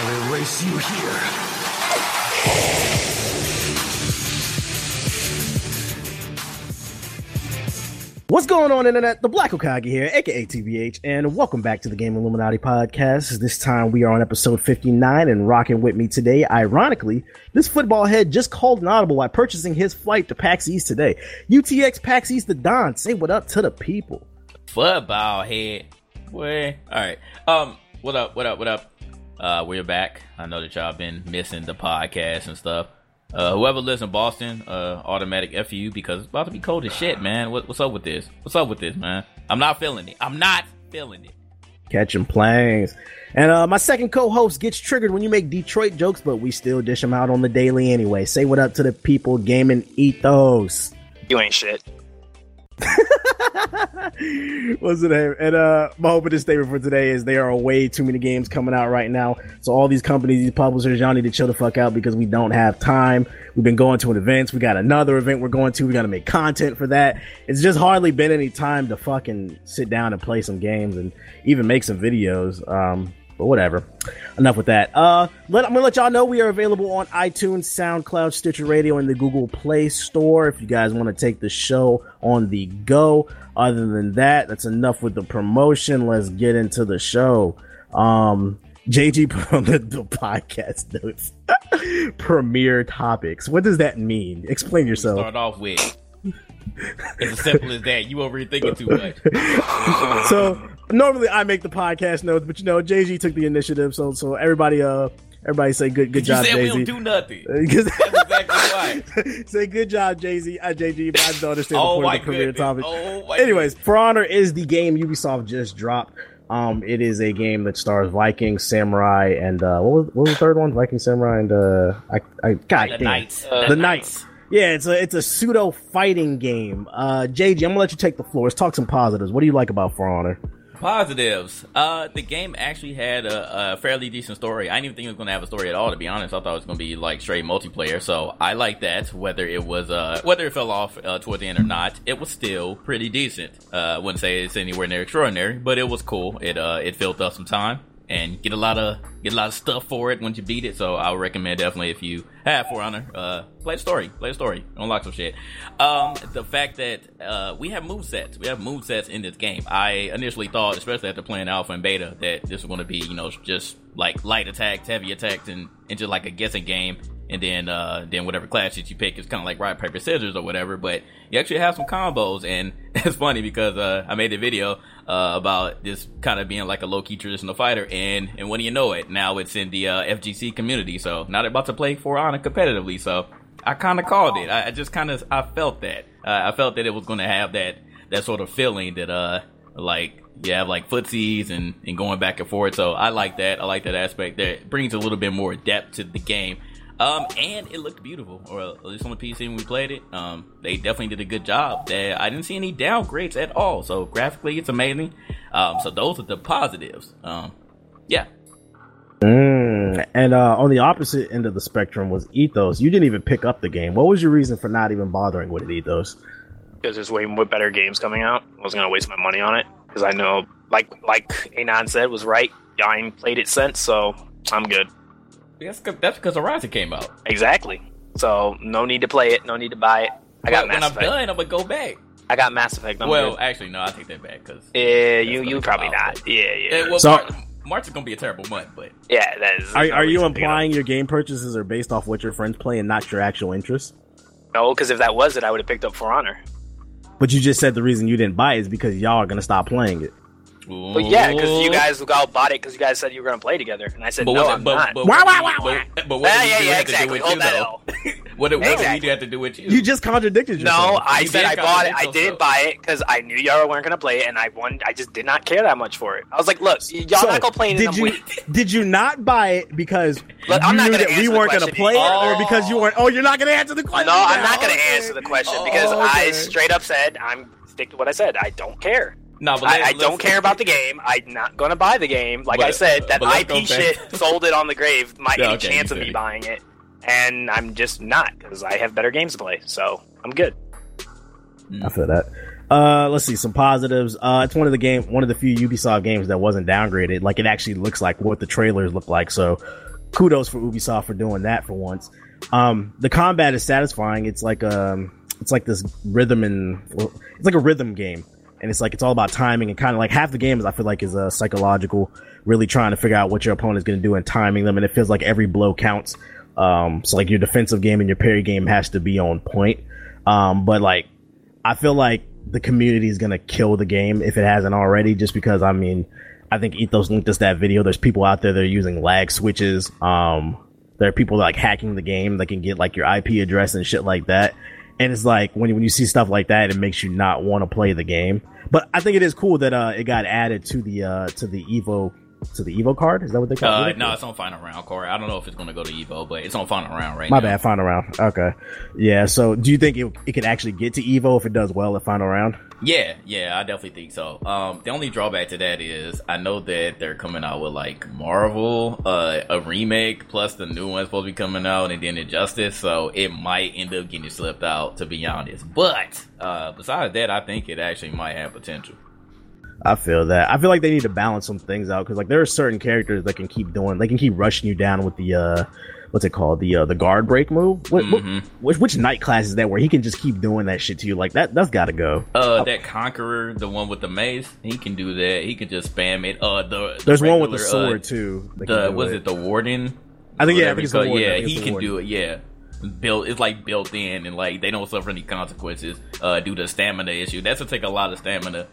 I'll erase you here. What's going on, Internet? The Black Okagi here, aka TBH, and welcome back to the Game Illuminati podcast. This time we are on episode 59, and rocking with me today, ironically, this football head just called an audible by purchasing his flight to PAX East today. UTX PAX East the Don, say what up to the people. Football head. Boy. Alright. Um, what up, what up, what up? Uh, we're back. I know that y'all been missing the podcast and stuff. Uh, whoever lives in Boston, uh, automatic FU because it's about to be cold as shit, man. What, what's up with this? What's up with this, man? I'm not feeling it. I'm not feeling it. Catching planes. And uh, my second co-host gets triggered when you make Detroit jokes, but we still dish them out on the daily anyway. Say what up to the people, gaming ethos. You ain't shit. What's the name? And uh my opening statement for today is there are way too many games coming out right now. So all these companies, these publishers, y'all need to chill the fuck out because we don't have time. We've been going to an events. We got another event we're going to. We got to make content for that. It's just hardly been any time to fucking sit down and play some games and even make some videos. Um, but whatever. Enough with that. Uh, let, I'm gonna let y'all know we are available on iTunes, SoundCloud, Stitcher Radio, and the Google Play Store. If you guys want to take the show on the go. Other than that, that's enough with the promotion. Let's get into the show. Um, JG put on the, the podcast notes. Premiere topics. What does that mean? Explain yourself. Start off with. It's as simple as that. You overthinking too much. so normally I make the podcast notes, but you know JG took the initiative, so so everybody uh everybody say good good job said we don't do nothing. Exactly why. say good job JZ uh, JG, but I don't understand Oh the point my of the goodness. topic. Oh my Anyways, For Honor is the game Ubisoft just dropped. Um, it is a game that stars Vikings, Samurai, and uh, what was what was the third one? Viking, Samurai, and uh, I, I God The. Knights. the Knights. Yeah, it's a it's a pseudo fighting game. Uh, JG, I'm gonna let you take the floor. Let's talk some positives. What do you like about For Honor? Positives. Uh, the game actually had a, a fairly decent story. I didn't even think it was going to have a story at all. To be honest, I thought it was going to be like straight multiplayer. So I like that. Whether it was uh, whether it fell off uh, toward the end or not, it was still pretty decent. Uh, wouldn't say it's anywhere near extraordinary, but it was cool. It uh, it filled up some time and get a lot of get a lot of stuff for it once you beat it. So I would recommend definitely if you have For Honor, uh, play the story, play the story, unlock some shit. Um, the fact that uh, we have move sets, we have move sets in this game. I initially thought, especially after playing Alpha and Beta, that this was going to be you know just like light attacks, heavy attacks, and, and just like a guessing game. And then, uh, then whatever class that you pick is kind of like rock paper scissors or whatever. But you actually have some combos, and it's funny because uh, I made a video uh, about this kind of being like a low key traditional fighter, and and when do you know it, now it's in the uh, FGC community. So they're about to play For Honor competitively. So I kind of called it. I, I just kind of I felt that. Uh, I felt that it was going to have that that sort of feeling that uh like you have like footsies and and going back and forth. So I like that. I like that aspect. That brings a little bit more depth to the game. Um, and it looked beautiful, or at least on the PC when we played it. Um, they definitely did a good job. I didn't see any downgrades at all. So graphically, it's amazing. Um, so those are the positives. Um, yeah. Mm. And uh, on the opposite end of the spectrum was Ethos. You didn't even pick up the game. What was your reason for not even bothering with it, Ethos? Because there's way more better games coming out. I wasn't gonna waste my money on it because I know, like like Anon said, was right. I ain't played it since, so I'm good. That's 'cause- that's because Horizon came out. Exactly. So no need to play it. No need to buy it. I got But when Mass I'm Effect. done, I'm gonna go back. I got Mass Effect. I'm well, good. actually, no, I take that back because yeah, you you probably not. Yeah, yeah, Eh, well, So- Mar- March is gonna be a terrible month, but yeah. That is. Are, are you reason to get implying your game purchases are based off what your friends play and not your actual interests? it. No, because if that was it, I would have picked up For Honor. But you just said the reason you didn't buy it is because y'all are gonna stop playing it. But yeah, because you guys all bought it because you guys said you were gonna play together, and I said But no, what, I'm but, not. but, Wah, what wah, do you- but, but what yeah, do you yeah, yeah, have to do exactly. with Hold you, that though? L. What, what do Exactly. you have to do with you? You just contradicted yourself. No, I You said I bought it. I didn't yourself. buy it because I knew y'all weren't gonna play it, and I won. I just did not care that much for it. I was like, look, y'all So, not gonna play it. Did you waiting. did you not buy it because Look, you I'm not knew that we weren't gonna play it, or because you oh. weren't? Oh, you're not gonna answer the question. No, I'm not gonna Okay. answer the question because Oh, I straight up said I'm stick to what I said. I don't care. No, but I, I don't care about the game. I'm not gonna buy the game. Like I said, that IP go shit sold it on the grave. My Yeah, any okay, chance of me buying it, and I'm just not because I have better games to play. So I'm good. I feel that. Uh, let's see some positives. Uh, it's one of the game, one of the few Ubisoft games that wasn't downgraded. Like it actually looks like what the trailers look like. So kudos for Ubisoft for doing that for once. Um, the combat is satisfying. It's like um, it's like this rhythm and well, it's like a rhythm game, and it's like it's all about timing and kind of like half the game is I feel like is a uh, psychological, really trying to figure out what your opponent is going to do and timing them, and it feels like every blow counts. Um, so like your defensive game and your parry game has to be on point. Um, but like I feel like the community is going to kill the game if it hasn't already, just because I mean I think Ethos linked us that video. There's people out there that are using lag switches. Um, there are people that, like hacking the game that can get like your IP address and shit like that. And it's like when when you see stuff like that, it makes you not want to play the game. But I think it is cool that uh, it got added to the uh, to the Evo to the Evo card? Is that what they call uh, it? No, it's on final round, Corey. I don't know if it's going to go to Evo, but it's on final round right now. My now. bad, final round. Okay, yeah. So, do you think it, it could actually get to Evo if it does well at final round? Yeah, yeah, I definitely think so. Um, the only drawback to that is I know that they're coming out with like Marvel, uh, a remake plus the new one's supposed to be coming out, and then Injustice, so it might end up getting slipped out. To be honest, but uh, besides that, I think it actually might have potential. I feel that. I feel like they need to balance some things out because like there are certain characters that can keep doing. They can keep rushing you down with the uh, what's it called? The uh, the guard break move. What, Mhm. what, which which knight class is that where he can just keep doing that shit to you? Like that that's got to go. Uh, that Conqueror, the one with the mace, he can do that. He can just spam it. Uh, the, the There's one with the regular, uh, sword too. that the was it the warden? I think yeah, I think warden. Yeah, he can warden. do it. Yeah, built it's like built in, and like they don't suffer any consequences uh, due to stamina issue. That's to take a lot of stamina.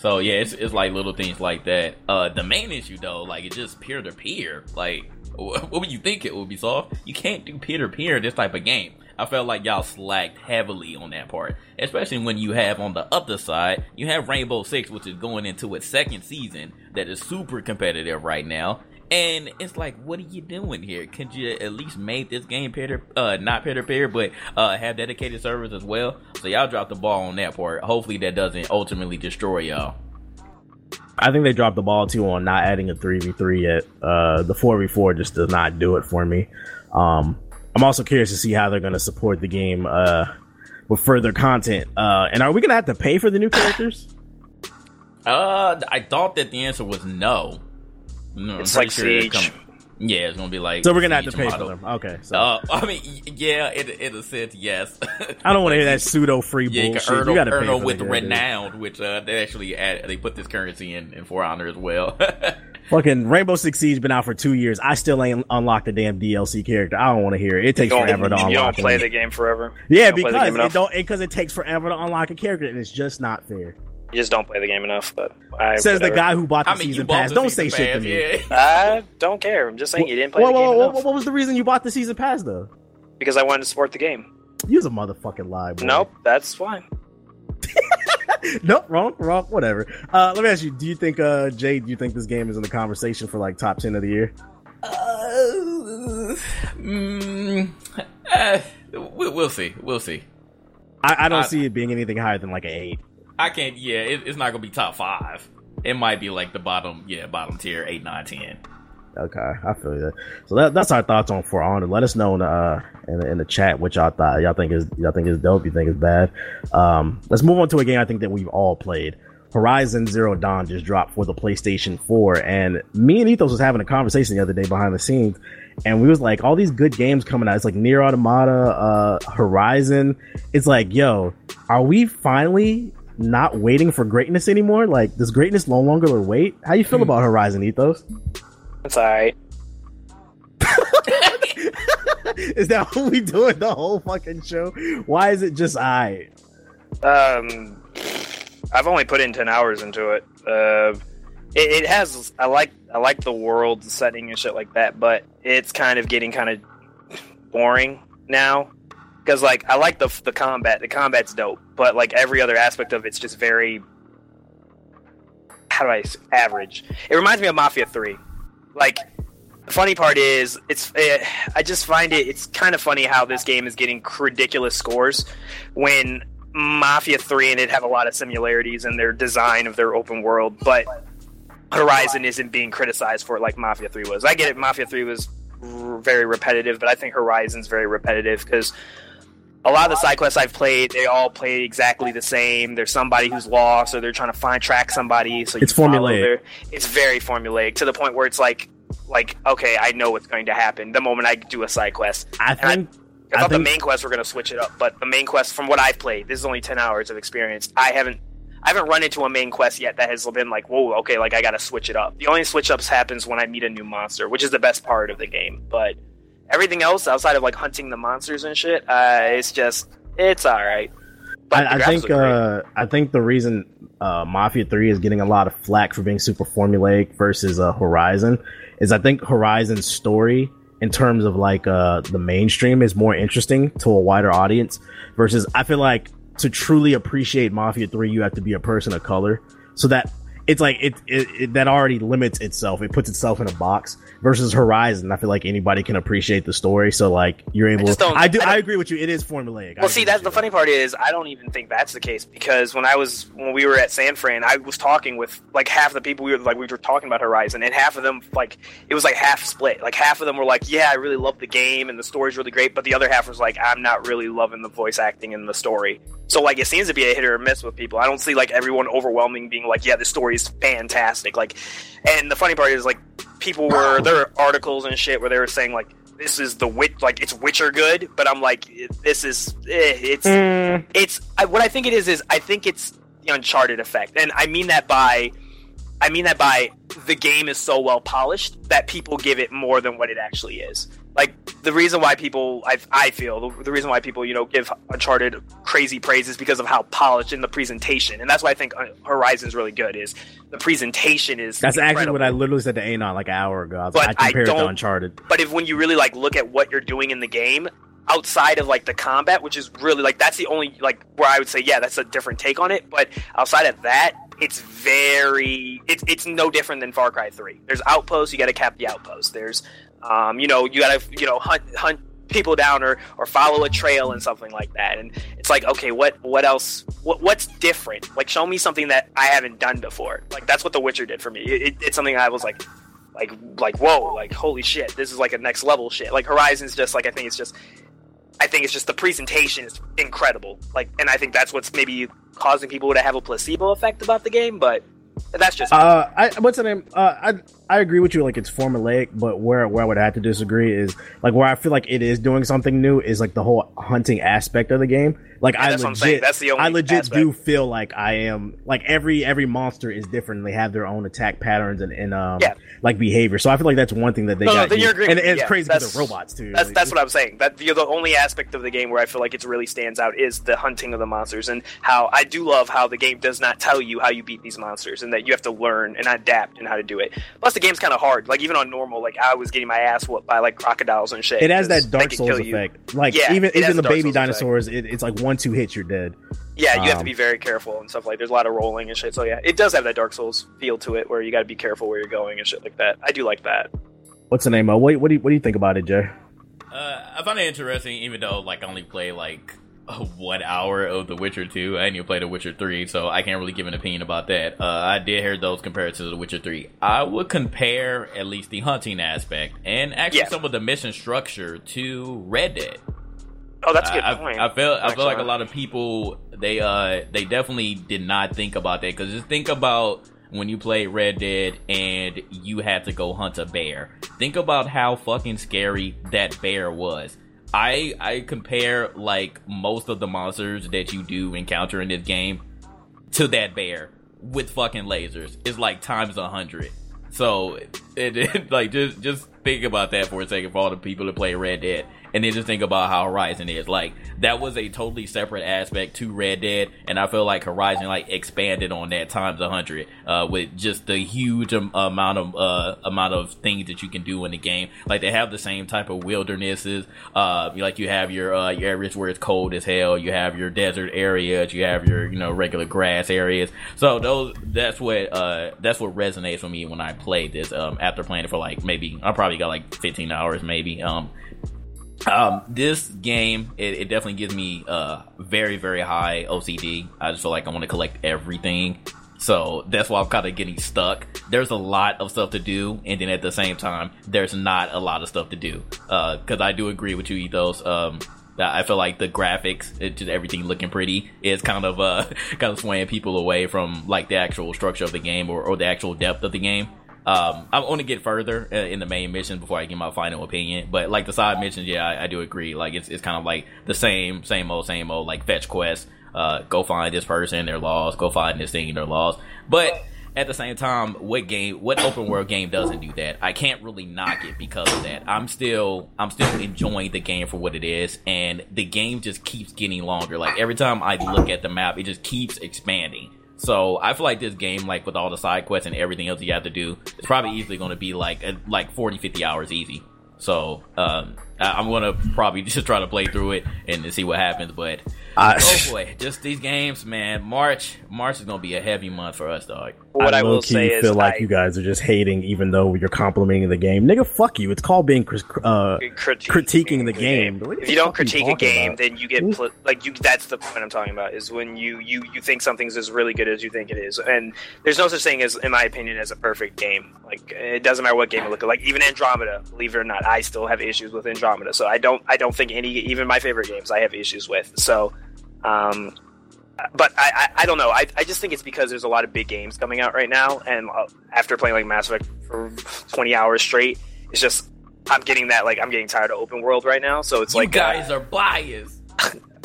So yeah, it's, it's like little things like that. Uh, the main issue though, like it's just peer to peer. Like, what would you think it would be soft? You can't do peer to peer this type of game. I felt like y'all slacked heavily on that part, especially when you have on the other side, you have Rainbow Six, which is going into its second season, that is super competitive right now. And it's like, what are you doing here? Could you at least make this game peer to, uh, not peer to peer, but uh, have dedicated servers as well? So y'all dropped the ball on that part. Hopefully that doesn't ultimately destroy y'all. I think they dropped the ball too on not adding a three v three yet. Uh, the four v four just does not do it for me. Um, I'm also curious to see how they're going to support the game uh, with further content. Uh, and are we going to have to pay for the new characters? Uh, I thought that the answer was no. No, It's like they're Siege. Yeah, it's gonna be like. So we're going to have to pay model. for them. Okay, so Uh, I mean, yeah, in, in a sense, yes. I don't want to hear that pseudo free Yeah, bullshit. can earn, you got to pay earn for with the characters. renowned, which uh, they actually add, they put this currency in, in For Honor as well. Fucking Rainbow Six Siege has been out for two years. I still ain't unlocked the damn DLC character. I don't want to hear it. It takes You forever to unlock. you don't play them. the game forever. yeah, don't because game it don't because it takes forever to unlock a character, and it's just not fair. You just don't play the game enough. But I, Says the guy who bought the I mean, season pass. the Don't season say shit to me. I don't care. I'm just saying you didn't play Whoa, the game whoa, whoa, enough what was the reason you bought the season pass though? because I wanted to support the game. You was a motherfucking lie, boy. Nope, that's fine. nope, wrong, wrong, whatever. Uh, let me ask you: Do you think, uh, Jay? Do you think this game is in the conversation for like top ten of the year? Uh, mm, uh, we, we'll see. We'll see. I, I don't I- see it being anything higher than like an eight. I can't. Yeah, it, it's not gonna be top five. It might be like the bottom. Yeah, bottom tier, eight, nine, ten. Okay, I feel that. So that, that's our thoughts on For Honor. Let us know in the uh, in, the- in the chat what y'all thought. Y'all think is y'all think is dope. You think is bad. Um, let's move on to a game I think that we've all played. Horizon Zero Dawn just dropped for the PlayStation 4, and me and Ethos was having a conversation the other day behind the scenes, and we was like, all these good games coming out. It's like Nier Automata, uh, Horizon. It's like, yo, are we finally not waiting for greatness anymore? Like, does greatness no longer wait? How you feel about Horizon, Ethos? It's alright. is that what we doing the whole fucking show? Why is it just I? Um, I've only put in ten hours into it. Uh, it, it has. I like. I like the world setting and shit like that, but it's kind of getting kind of boring now. Because like I like the the combat. The combat's dope, but like every other aspect of it's just very. How do I s- average? It reminds me of Mafia Three. Like the funny part is, it's. eh, I just find it. It's kind of funny how this game is getting ridiculous scores when Mafia 3 and it have a lot of similarities in their design of their open world, but Horizon isn't being criticized for it like Mafia 3 was. I get it, Mafia 3 was r- very repetitive, but I think Horizon's very repetitive because a lot of the side quests I've played, they all play exactly the same. There's somebody who's lost, or they're trying to find track somebody. So you It's formulaic. their- It's very formulaic to the point where it's like like okay, I know what's going to happen the moment I do a side quest. I And I- think I I thought the think- main quests were going to switch it up, but the main quest, from what I've played, this is only ten hours of experience. I haven't, I haven't run into a main quest yet that has been like, whoa, okay, like I got to switch it up. The only switch ups happens when I meet a new monster, which is the best part of the game. But everything else outside of like hunting the monsters and shit, uh, it's just, it's all right. But I, I think uh, I think the reason uh, Mafia Three is getting a lot of flack for being super formulaic versus uh, Horizon is I think Horizon's story in terms of like uh, the mainstream is more interesting to a wider audience versus I feel like to truly appreciate Mafia Three you have to be a person of color so that it's like it, it, it that already limits itself. It puts itself in a box versus Horizon. I feel like anybody can appreciate the story. So like you're able just don't- I do I I, agree with you. It is formulaic. I Well, see, that's the funny part is I don't even think that's the case because when I was when we were at San Fran, I was talking with like half the people we were like we were talking about Horizon, and half of them like it was like half split. Like half of them were like, "Yeah, I really love the game and the story's really great," but the other half was like, "I'm not really loving the voice acting and the story." So like it seems to be a hit or a miss with people. I don't see like everyone overwhelming being like, "Yeah, this story is fantastic." Like, and the funny part is like people were there are articles and shit where they were saying like this is the witch like it's Witcher good, but I'm like this is eh, it's it's I, what I think it is is I think it's the Uncharted effect, and I mean that by I mean that by the game is so well polished that people give it more than what it actually is. Like the reason why people, I, I feel the, the reason why people, you know, give Uncharted crazy praise is because of how polished in the presentation, and that's why I think uh, Horizon's really good. Is the presentation is That's actually what I literally said to Anon like an hour ago. I, was But like, I I compared it to Uncharted. But if when you really like look at what you're doing in the game outside of like the combat, which is really like that's the only like where I would say yeah that's a different take on it. But outside of that, it's very it's it's no different than Far Cry Three. There's outposts, you got to cap the outposts. There's um you know you got to you know hunt hunt people down or or follow a trail and something like that. And it's like okay, what what else? What what's different? Like show me something that I haven't done before. Like that's what The Witcher did for me. It, it- it's something I was like like like whoa like holy shit this is like a next level shit like horizon's just like i think it's just i think it's just the presentation is incredible like and i think that's what's maybe causing people to have a placebo effect about the game but that's just Uh, I what's the name? Uh, I I agree with you. Like it's formulaic, but where where I would have to disagree is like where I feel like it is doing something new is like the whole hunting aspect of the game. Like I that's I'm saying. legit, That's the only I legit aspect. do feel like I am like every every monster is different. and They have their own attack patterns and, and um Yeah. like behavior. So I feel like that's one thing that they No, no, got. used- you're agreeing and, and it's yeah. crazy because they're robots too. that's Like, that's what I'm saying. That the, the only aspect of the game where I feel like it really stands out is the hunting of the monsters and how I do love how the game does not tell you how you beat these monsters and that you have to learn and adapt and how to do it. Plus the game's kind of hard. Like even on normal, like I was getting my ass whooped by like crocodiles and shit. It has that Dark Souls kill you. effect. Like Yeah, even even the baby Souls dinosaurs, it, it's like one two hits, you're dead. Yeah, you have to Um, be very careful and stuff like. There's a lot of rolling and shit. So yeah, it does have that Dark Souls feel to it, where you got to be careful where you're going and shit like that. I do like that. What's the name? of what what do you, what do you think about it, Jay? Uh, I found it interesting, even though like I only play like one hour of The Witcher 2. I didn't even play The Witcher 3, so I can't really give an opinion about that. Uh, I did hear those compared to The Witcher 3. I would compare at least the hunting aspect and actually Yeah. some of the mission structure to Red Dead. Oh, that's a good I, point. I, I feel I feel like a lot of people they uh they definitely did not think about that because just think about when you play Red Dead and you had to go hunt a bear. Think about how fucking scary that bear was. I I compare like most of the monsters that you do encounter in this game to that bear with fucking lasers. It's like times a hundred. So it, it like just just think about that for a second for all the people that play Red Dead, and then just think about how Horizon is. Like that was a totally separate aspect to Red Dead, and I feel like Horizon like expanded on that times a hundred uh, with just the huge am- amount of uh, amount of things that you can do in the game. Like they have the same type of wildernesses. Uh, like you have your uh, your areas where it's cold as hell. You have your desert areas. You have your you know regular grass areas. So those that's what uh, that's what resonates with me when I play this. Um, after playing it for like maybe I probably got like 15 hours maybe. Um, um, this game it, it definitely gives me uh very very high OCD. I just feel like I want to collect everything. So that's why I'm kind of getting stuck. There's a lot of stuff to do, and then at the same time, there's not a lot of stuff to do. Uh, cause I do agree with you, Ethos. Um, I feel like the graphics, it just everything looking pretty is kind of, uh, kind of swaying people away from like the actual structure of the game or, or the actual depth of the game. Um, I want to get further uh, in the main mission before I give my final opinion. But like the side missions, yeah, I, I do agree. Like it's it's kind of like the same same old same old like fetch quests. Uh, go find this person, their laws. Go find this thing, their laws. But at the same time, what game, what open world game doesn't do that? I can't really knock it because of that. I'm still, I'm still enjoying the game for what it is, and the game just keeps getting longer. Like every time I look at the map, it just keeps expanding. So I feel like this game, like with all the side quests and everything else you have to do, it's probably easily going to be like like 40, 50 hours easy. So um, I, I'm going to probably just try to play through it and see what happens. But I, oh boy, just these games, man. March, March is going to be a heavy month for us, dog. What I, will low-key say is, feel like I, you guys are just hating, even though you're complimenting the game. Nigga, fuck you. It's called being uh, critique- critiquing the game. What the If you don't fuck are you critique a game, about? then you get pl- like you. That's the point I'm talking about. Is when you you you think something's as really good as you think it is, and there's no such thing as, in my opinion, as a perfect game. Like it doesn't matter what game you look at. Like even Andromeda, believe it or not, I still have issues with Andromeda. So I don't I don't think any even my favorite games I have issues with. So, um, but I, I, I don't know. I, I just think it's because there's a lot of big games coming out right now, and uh, after playing like Mass Effect for 20 hours straight, it's just I'm getting that like I'm getting tired of open world right now. So it's You like uh, guys are biased.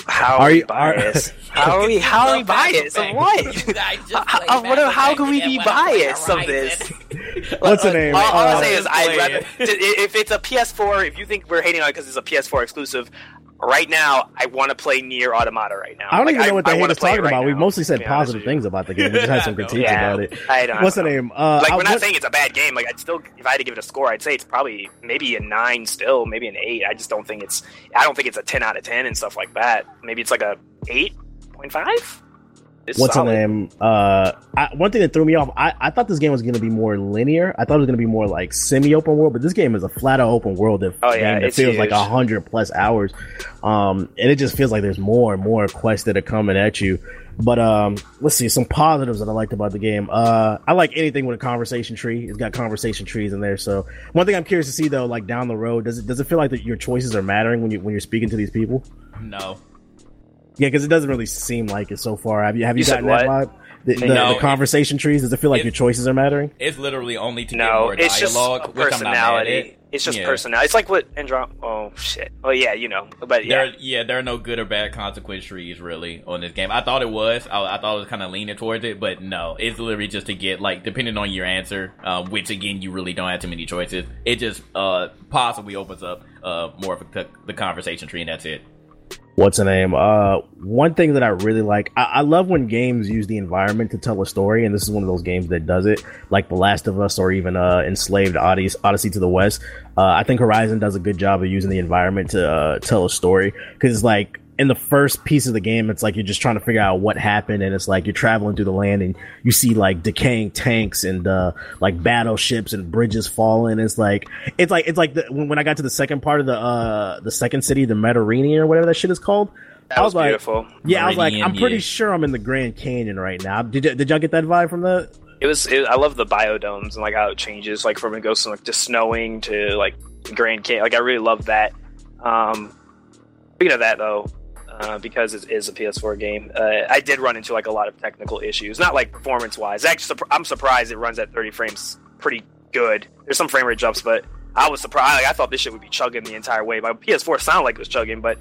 How Are are you- you biased? how are we how are we biased of what? You just How- what- Mass how can we be biased of this? What's the name? All, all Uh, I'm saying is, I'd rather it. if it's a PS4. If you think we're hating on it because it's a PS4 exclusive, right now I want to play Nier Automata right now. I don't Like, even know what the hate is talking right about. We now, mostly said honest positive you. things about the game. We just had some critiques Yeah, about it. I don't What's the know. name? Uh, like I- we're not what- saying it's a bad game. Like I'd still, if I had to give it a score, I'd say it's probably maybe a nine still, maybe an eight. I just don't think it's. I don't think it's a ten out of ten and stuff like that. Maybe it's like a eight point five. What's the name? Uh, I, one thing that threw me off. I, I thought this game was going to be more linear. I thought it was going to be more like semi-open world, but this game is a flat out open world that, Oh, yeah, game that it's feels like a hundred plus hours. Um, and it just feels like there's more and more quests that are coming at you. But um, let's see some positives that I liked about the game. Uh, I like anything with a conversation tree. It's got conversation trees in there. So one thing I'm curious to see though, like down the road, does it does it feel like that your choices are mattering when you when you're speaking to these people? No. Yeah, because it doesn't really seem like it so far. Have you have you, You gotten that what? vibe? The, the, No, the conversation trees. Does it feel like it- your choices are mattering? It's literally only to get No, more it's just dialogue, a which I'm not mad at. personality. It's just Yeah. personality. It's like what Androm. Oh shit. Oh yeah, you know. But yeah, There, yeah, there are no good or bad consequence trees really on this game. I thought it was. I, I thought it was kind of leaning towards it, but no, it's literally just to get like depending on your answer, um, which again you really don't have too many choices. It just uh possibly opens up uh more of a, the conversation tree, and that's it. What's the name? Uh, one thing that I really like, I, I love when games use the environment to tell a story, and this is one of those games that does it, like The Last of Us or even uh, Enslaved Odyssey, Odyssey to the West. Uh, I think Horizon does a good job of using the environment to uh, tell a story because, like, in the first piece of the game, it's like you're just trying to figure out what happened, and it's like you're traveling through the land and you see like decaying tanks and uh, like battleships and bridges falling. It's like it's like it's like the, when, when I got to the second part of the uh the second city, the Mediterranean or whatever that shit is called. that I was, was like, beautiful. yeah, I was like, I'm pretty yeah. sure I'm in the Grand Canyon right now. Did y- did y'all get that vibe from the? It was. It, I love the biodomes and like how it changes, like from it goes from like just snowing to like Grand Canyon. Like I really love that. Um, speaking of that though, uh, because it is a PS4 game, uh, I did run into like a lot of technical issues. Not like performance wise. Actually, I'm surprised it runs at 30 frames pretty good. There's some frame rate jumps, but I was surprised. Like, I thought this shit would be chugging the entire way. My PS4 sounded like it was chugging, but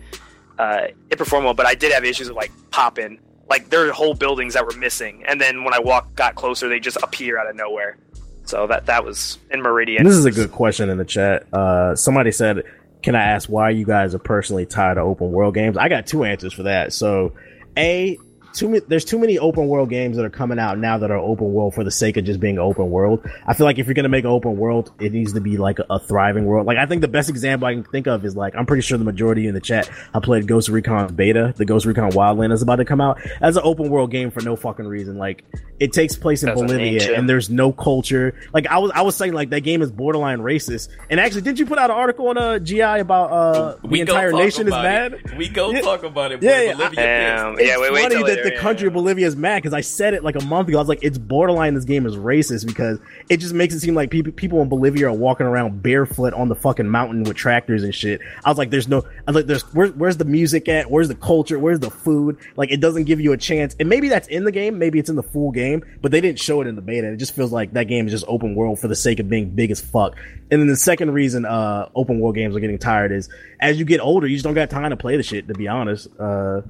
uh, it performed well. But I did have issues with like popping. Like there are whole buildings that were missing, and then when I walk got closer, they just appear out of nowhere. So that that was in Meridian. This is a good question in the chat. Uh, somebody said, "Can I ask why you guys are personally tired of open world games?" I got two answers for that. So, a too many, there's too many open world games that are coming out now that are open world for the sake of just being open world. I feel like if you're gonna make an open world, it needs to be like a, a thriving world. Like I think the best example I can think of is like I'm pretty sure the majority in the chat I played Ghost Recon beta. The Ghost Recon Wildland is about to come out as an open world game for no fucking reason. Like it takes place in Doesn't Bolivia need and there's no culture. Like I was I was saying like that game is borderline racist. And actually, did you put out an article on uh, GI about uh the We go entire nation is mad? it. We go Yeah. talk about it. Yeah, boy. yeah, Bolivia Damn. pissed. Yeah, wait, wait funny that the country of Bolivia is mad because I said it like a month ago. I was like, it's borderline. This game is racist because it just makes it seem like people people in Bolivia are walking around barefoot on the fucking mountain with tractors and shit. I was like, there's no. I was like, there's where, where's the music at? Where's the culture? Where's the food? Like, it doesn't give you a chance. And maybe that's in the game. Maybe it's in the full game, but they didn't show it in the beta. It just feels like that game is just open world for the sake of being big as fuck. And then the second reason uh open world games are getting tired is as you get older, you just don't got time to play the shit. To be honest, uh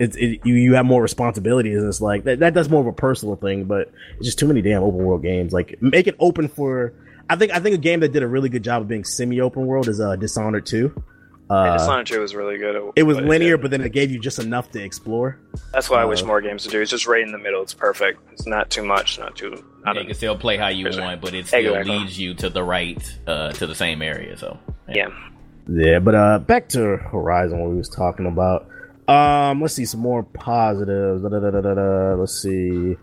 it's it, you you have more responsibilities and it's like that, that that's more of a personal thing but it's just too many damn open world games like make it open for i think i think a game that did a really good job of being semi open world is uh dishonored 2 Yeah, uh, Dishonored 2 was really good. at it was what linear did. but then it gave you just enough to explore That's what I wish uh, more games would do. It's just right in the middle. It's perfect. It's not too much, not too. Not you can still play how you Exactly. want, but it still Exactly. leads you to the right, uh, to the same area. So yeah. yeah but uh back to horizon what we was talking about um let's see some more positives da, da, da, da, da, da. let's see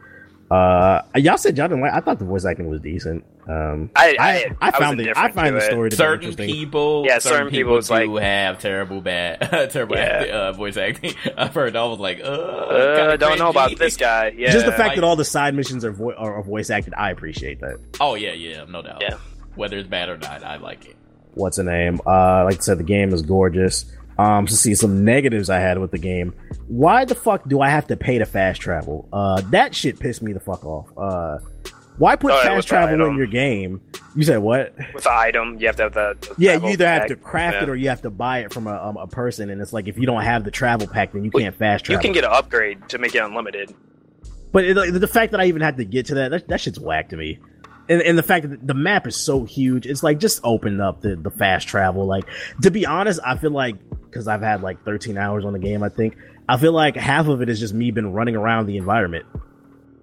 uh y'all said y'all didn't like i thought the voice acting was decent um I i, I, I, found it i find the story to be certain interesting people, Yeah, certain people it's do like- have terrible bad, terrible Yeah. act- uh, voice acting. I've heard. I was like, uh, Uh, don't know about this guy. Yeah. just the fact like- that all the side missions are, vo- are, are voice acted, I appreciate that. Oh yeah, yeah, no doubt. Yeah. Whether it's bad or not, I like it. What's the name? Uh, like I said, the game is gorgeous. Um, to see some negatives I had with the game. Why the fuck do I have to pay to fast travel? Uh, that shit pissed me the fuck off. Uh, why put Oh, yeah, fast travel in your game? You said what? with the item, you have to have the. the Yeah, you either have to craft it or you have to buy it from a, um, a person, and it's like if you don't have the travel pack, then you Well, can't fast travel. You can get an upgrade to make it unlimited. But it, the fact that I even had to get to that, that, that shit's whack to me. And, and the fact that the map is so huge, it's like just open up the, the fast travel. Like, to be honest, I feel like, because I've had like 13 hours on the game, I think, I feel like half of it is just me been running around the environment.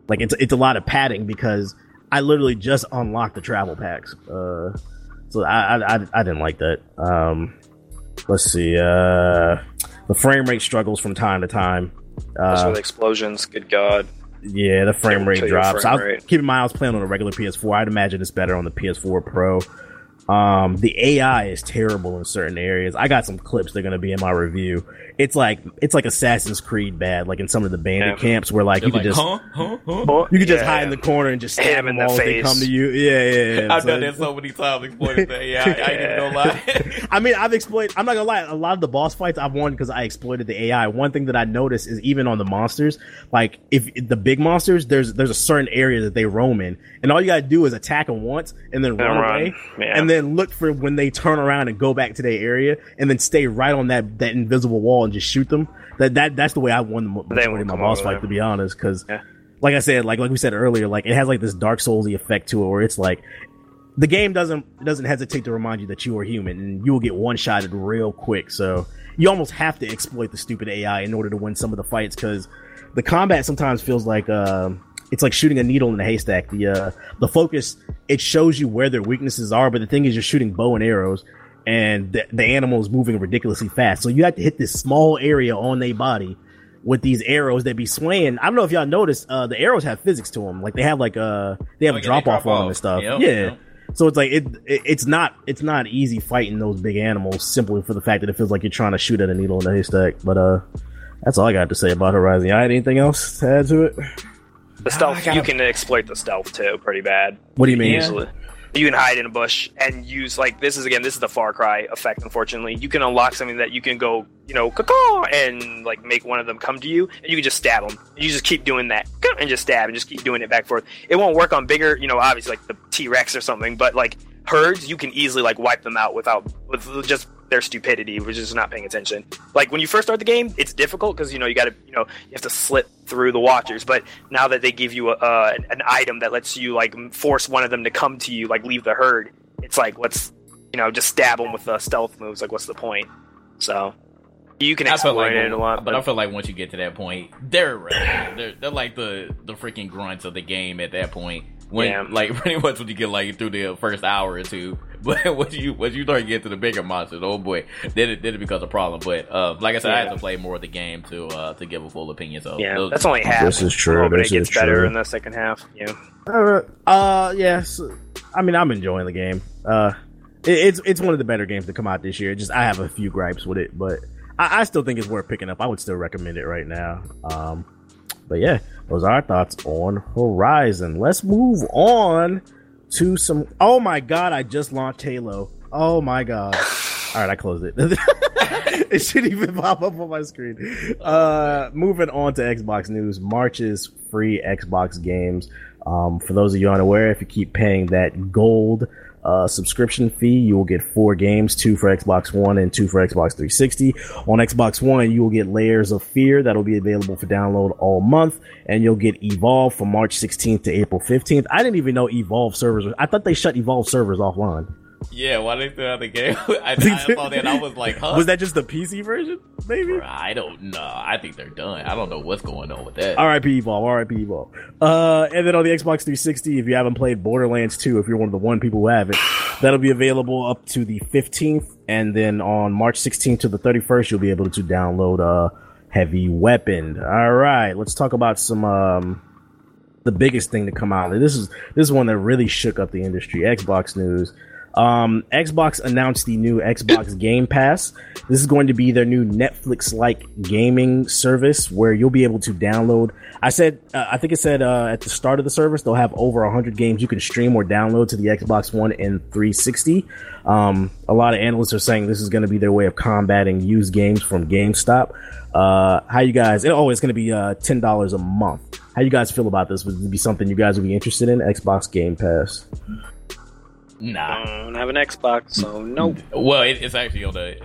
Like, it's, it's a lot of padding because I literally just unlocked the travel packs. Uh, so I, I, I, I didn't like that. Um, let's see, uh, the frame rate struggles from time to time. Uh, with explosions. Good God. Yeah, the frame rate drops. frame I was, rate. keep in mind, I was playing on a regular PS4. I'd imagine it's better on the PS4 Pro. Um, the AI is terrible in certain areas. I got some clips they're gonna be in my review. It's like it's like Assassin's Creed bad, like in some of the bandit Yeah. camps where like They're you could like, just huh, huh, huh. Oh, you could just Yeah. hide in the corner and just stab him them the all as they face. come to you. Yeah, yeah. yeah. I've So done that so many times. Exploited that. Yeah, I, I ain't even gonna lie. I mean, I've exploited. I'm not gonna lie. A lot of the boss fights I've won because I exploited the AI. One thing that I noticed is even on the monsters, like if the big monsters, there's there's a certain area that they roam in, and all you gotta do is attack them once and then run, run. away, Yeah. and then look for when they turn around and go back to their area, and then stay right on that that invisible wall and just shoot them. That that that's the way I won the majority of my boss fight, to be honest, because. Yeah. Like I said, like like we said earlier, like it has like this Dark Soulsy effect to it, where it's like the game doesn't doesn't hesitate to remind you that you are human and you will get one shotted real quick. So you almost have to exploit the stupid AI in order to win some of the fights because the combat sometimes feels like um it's like shooting a needle in a haystack. The uh, the focus it shows you where their weaknesses are, but the thing is you're shooting bow and arrows. And the, the animal is moving ridiculously fast, so you have to hit this small area on their body with these arrows that be swaying. I don't know if y'all noticed, uh, the arrows have physics to them. Like they have like uh they have Oh, yeah, drop off on them and stuff. Yep, yeah. yep. So it's like it, it it's not it's not easy fighting those big animals simply for the fact that it feels like you're trying to shoot at a needle in a haystack. But uh that's all I got to say about Horizon. Y'all had anything else to add to it? The stealth, gotta- you can exploit the stealth too, pretty bad. What do you mean? Yeah. You can hide in a bush and use like this is again this is the Far Cry effect. Unfortunately, you can unlock something that you can go you know and like make one of them come to you and you can just stab them. You just keep doing that and just stab and just keep doing it back and forth. It won't work on bigger you know obviously like the T Rex or something, but like herds you can easily like wipe them out without with just their stupidity, which is not paying attention. Like when you first start the game, it's difficult because you know you got to you know you have to slip through the watchers. But now that they give you a, uh, an item that lets you like force one of them to come to you, like leave the herd, it's like let's you know just stab them with the stealth moves. Like what's the point? So you can I exploit like, it a lot, but but I feel like once you get to that point, they're they're they're like the the freaking grunts of the game at that point. When Yeah. like pretty much when you get like through the first hour or two, but once you once you start to get to the bigger monsters, oh boy, then it then it becomes a problem. But uh, like I said, I Yeah. have to play more of the game to uh to give a full opinion. So yeah, those- that's only half. This is true, I'm hoping this it gets is better true. in the second half. Yeah. Uh, uh yes. I mean, I'm enjoying the game. Uh, it, it's it's one of the better games to come out this year. Just I have a few gripes with it, but I, I still think it's worth picking up. I would still recommend it right now. Um, but yeah, those are our thoughts on Horizon. Let's move on to some. Oh my god, I just launched Halo. Oh my god. All right, I closed it. it shouldn't even pop up on my screen. Uh, moving on to Xbox news. March's free Xbox games. Um, for those of you unaware, if you keep paying that gold uh, subscription fee, you will get four games, two for Xbox One and two for Xbox 360. On Xbox One, you will get Layers of Fear that'll be available for download all month, and you'll get Evolve from March 16th to April 15th. I didn't even know Evolve servers. I thought they shut Evolve servers offline. Yeah, why they still out the game? I, I saw that. I was like, huh? Was that just the PC version? Maybe. I don't know. I think they're done. I don't know what's going on with that. RIP Evolve. RIP Evolve. Uh, and then on the Xbox 360, if you haven't played Borderlands 2, if you're one of the one people who haven't, that'll be available up to the 15th. And then on March 16th to the 31st, you'll be able to download uh Heavy Weapon. All right, let's talk about some um the biggest thing to come out. This is this is one that really shook up the industry. Xbox news. Um, Xbox announced the new Xbox Game Pass. This is going to be their new Netflix-like gaming service where you'll be able to download. I said, uh, I think it said uh, at the start of the service they'll have over 100 games you can stream or download to the Xbox One and 360. Um, a lot of analysts are saying this is going to be their way of combating used games from GameStop. Uh, how you guys? Oh, it's going to be uh, ten dollars a month. How you guys feel about this? Would it be something you guys would be interested in? Xbox Game Pass. Nah. I don't have an Xbox, so nope. Well, it, it's actually on the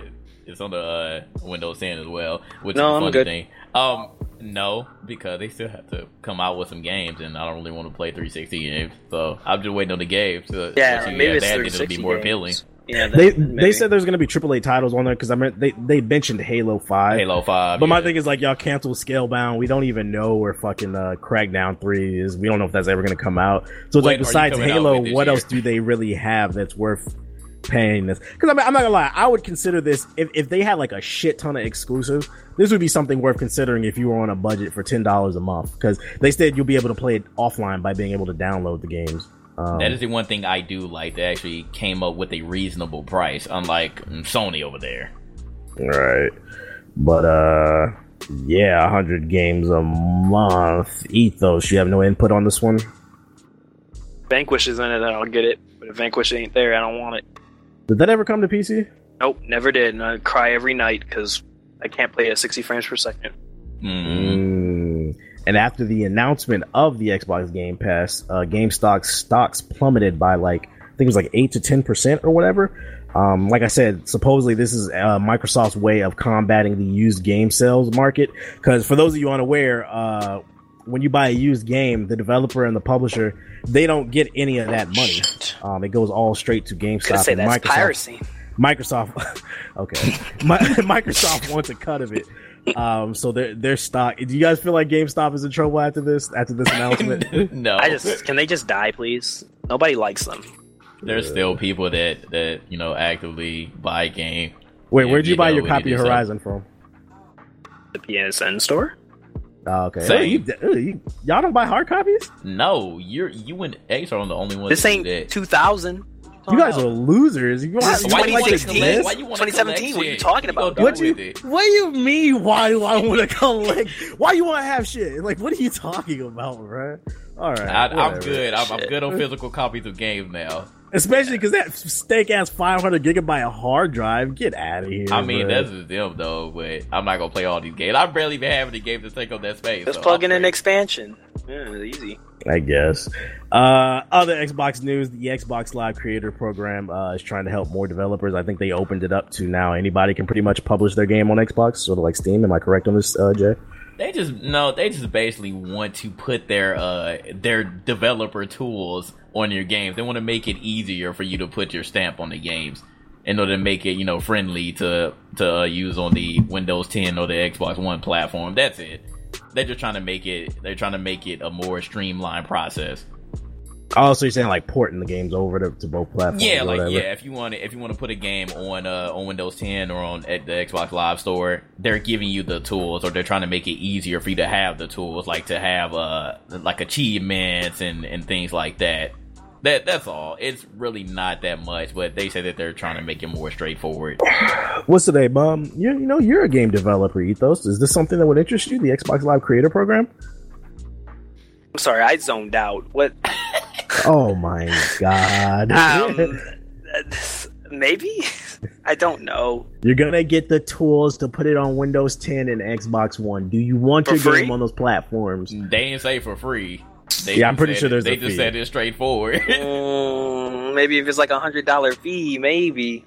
it's on the uh, Windows 10 as well, which No, is a I'm funny good. thing. Um, no, because they still have to come out with some games, and I don't really want to play 360 games, so I'm just waiting on the games. To, Yeah, maybe it's that, 360 it'll be more games. appealing. Yeah, that- They maybe. they said there's going to be AAA titles on there because I mean they they mentioned Halo Five. Halo 5. But my thing is like y'all canceled Scalebound. We don't even know where fucking uh, Crackdown Three is. We don't know if that's ever going to come out. So it's When like besides Halo, what year? else do they really have that's worth paying this? Because I mean, I'm not gonna lie, I would consider this if if they had like a shit ton of exclusives. This would be something worth considering if you were on a budget for ten dollars a month. Because they said you'll be able to play it offline by being able to download the games. Um, That is the one thing I do like. They actually came up with a reasonable price, unlike Sony over there. Right. But uh yeah, 100 games a month. Ethos, you have no input on this one? Vanquish is in it, then I'll get it. But if Vanquish ain't there, I don't want it. Did that ever come to PC? Nope, never did. And I cry every night because I can't play at 60 frames per second. Mm. And after the announcement of the Xbox Game Pass, uh GameStop stocks plummeted by like I think it was like 8 to 10% or whatever. Um, like I said, supposedly this is uh, Microsoft's way of combating the used game sales market. Because for those of you unaware, uh, when you buy a used game, the developer and the publisher they don't get any of that money. Um, it goes all straight to Could GameStop say and that's Microsoft. piracy. Microsoft, okay, Mi- Microsoft wants a cut of it. Um, so their their stock. Do you guys feel like GameStop is in trouble after this? After this announcement? no, I just can they just die, please? Nobody likes them. there's still people that that you know actively buy game. Wait, where'd you you buy know, your copy of to sell. Horizon from? The PSN store. Oh, okay. Same. Oh, you, oh, you- y'all don't buy hard copies? No, you're you and X are on the only ones. This that ain't 2000. You guys are losers. You, This Why you like want to to 2016? collect? collect? Why you want 2017, what are you talking about, What What you? you, With it? what do you mean? Why do I want to collect? Why you want to have shit? Like, what are you talking about, right? All right, I, I'm good. I'm, I'm good on physical copies of games now. Especially because that steak ass 500 gigabyte hard drive. Get out of here. I mean, bro. that's just them though, but I'm not gonna play all these games. I barely even have any games to take up that space. Just so plug in I'm an expansion. Yeah, easy. I guess. Uh, other Xbox news: the Xbox Live Creator Program uh, is trying to help more developers. I think they opened it up to now anybody can pretty much publish their game on Xbox, sort of like Steam. Am I correct on this, uh, Jay? They just no, they just basically want to put their uh their developer tools on your games. They want to make it easier for you to put your stamp on the games in order to make it you know friendly to to uh, use on the Windows 10 or the Xbox One platform. That's it. They're just trying to make it. They're trying to make it a more streamlined process. Oh, so you're saying like porting the games over to, to both platforms? Yeah, like whatever. yeah, if you want to, if you want to put a game on uh, on Windows 10 or on at the Xbox Live Store, they're giving you the tools, or they're trying to make it easier for you to have the tools, like to have uh like achievements and and things like that. That that's all. It's really not that much, but they say that they're trying to make it more straightforward. What's today, Mom? You, you know you're a game developer, Ethos. Is this something that would interest you? The Xbox Live Creator Program? I'm sorry, I zoned out. What? Oh my god. Um, maybe. I don't know. You're gonna get the tools to put it on Windows 10 and Xbox One. Do you want For your free? game on those platforms? They didn't say for free. They Yeah, I'm pretty said sure it- there's They a just fee. said it straightforward. Mm, maybe if it's like a hundred dollar fee, maybe.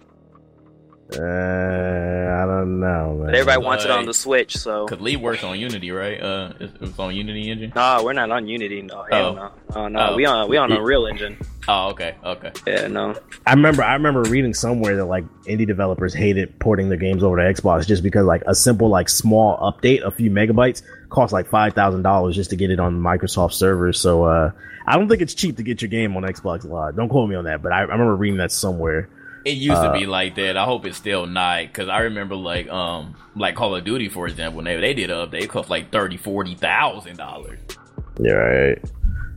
Uh, I don't know, man. But everybody wants it on the Switch, so. Cause Lee works on Unity, right? Uh, it, it was on Unity engine. No, we're not on Unity. No, hell Oh. no. Oh no, Oh. we on we on Unreal Engine. Oh, okay, okay. Yeah, no. I remember I remember reading somewhere that like indie developers hated porting their games over to Xbox just because like a simple like small update, a few megabytes, costs like five thousand dollars just to get it on Microsoft servers. So uh I don't think it's cheap to get your game on Xbox Live. Don't quote me on that, but I, I remember reading that somewhere. It used Uh, to be like that. I hope it's still not. Cause I remember like um like Call of Duty for example. When they they did an update, it cost like thirty, forty thousand dollars. Yeah, right.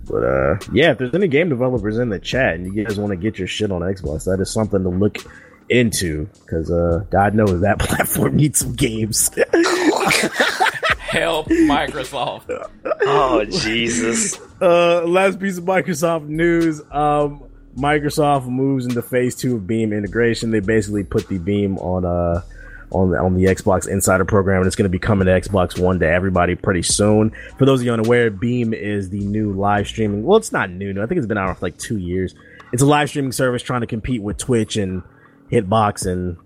But uh yeah, if there's any game developers in the chat and you guys want to get your shit on Xbox, that is something to look into because uh God knows that platform needs some games. Help Microsoft. Oh Jesus. Uh, last piece of Microsoft news. Um, Microsoft moves into phase two of Beam integration. They basically put the Beam on uh on the, on the Xbox Insider program, and it's going to be coming to Xbox One to everybody pretty soon. For those of you unaware, Beam is the new live streaming. Well, it's not new. I think it's been out for like two years. It's a live streaming service trying to compete with Twitch and Hitbox and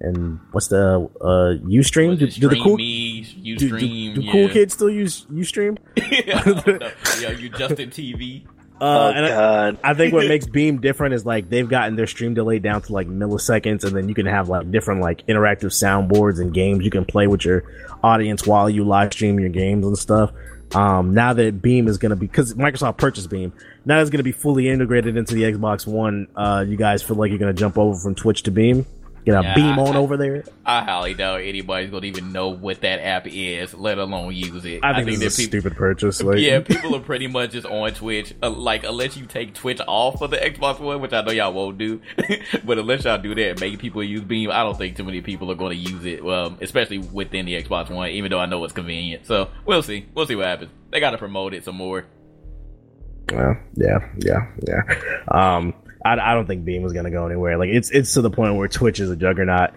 and what's the uh UStream? Do, do the cool me, you do, do, do yeah. cool kids still use UStream? I yeah, you Justin TV. Uh, Oh and I- I think what makes Beam different is like they've gotten their stream delay down to like milliseconds, and then you can have like different like interactive soundboards and games you can play with your audience while you live stream your games and stuff. Um, now that Beam is going to be because Microsoft purchased Beam, now it's going to be fully integrated into the Xbox One. Uh, you guys feel like you're going to jump over from Twitch to Beam? Get a Yeah, Beam on I- over there? I highly doubt anybody's gonna even know what that app is, let alone use it. I think, that this is a peop- stupid purchase. Like, yeah, people are pretty much just on Twitch. Uh, like, unless you take Twitch off of the Xbox One, which I know y'all won't do, but unless y'all do that, and make people use Beam. I don't think too many people are going to use it, um, especially within the Xbox One. Even though I know it's convenient, so we'll see. We'll see what happens. They got to promote it some more. Well, yeah, yeah, yeah. Um, I, I don't think Beam was gonna go anywhere. Like it's it's to the point where Twitch is a juggernaut,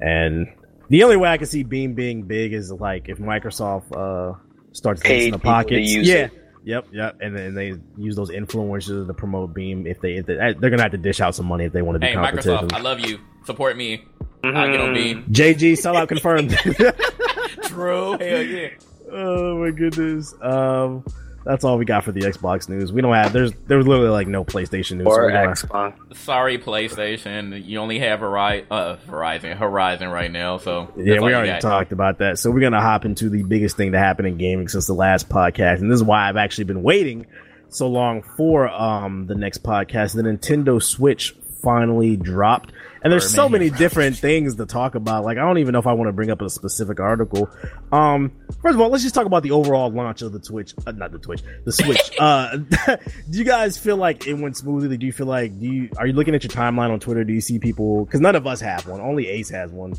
and the only way I can see Beam being big is like if Microsoft uh starts Paid in the people to pockets. use yeah. it. Yep, yep, and then they use those influencers to promote Beam. If they, if they they're gonna have to dish out some money if they want to do Hey, competition. Microsoft, I love you. Support me. I'll get on Beam. JG sellout confirmed. True. Hell yeah. oh my goodness. Um, that's all we got for the Xbox news. We don't have there's there's literally like no PlayStation news. Or we don't have- Xbox. Sorry, PlayStation. You only have Verizon, uh, Verizon, Horizon right now. So Yeah, we already got. talked about that. So we're gonna hop into the biggest thing to happen in gaming since the last podcast, and this is why I've actually been waiting so long for um the next podcast. The Nintendo Switch finally dropped, and there's so many different things to talk about. Like I don't even know if I want to bring up a specific article. Um, first of all, let's just talk about the overall launch of the Twitch, uh, not the Twitch, the Switch. uh, do you guys feel like it went smoothly? Do you feel like do you are you looking at your timeline on Twitter? Do you see people? Because none of us have one. Only Ace has one.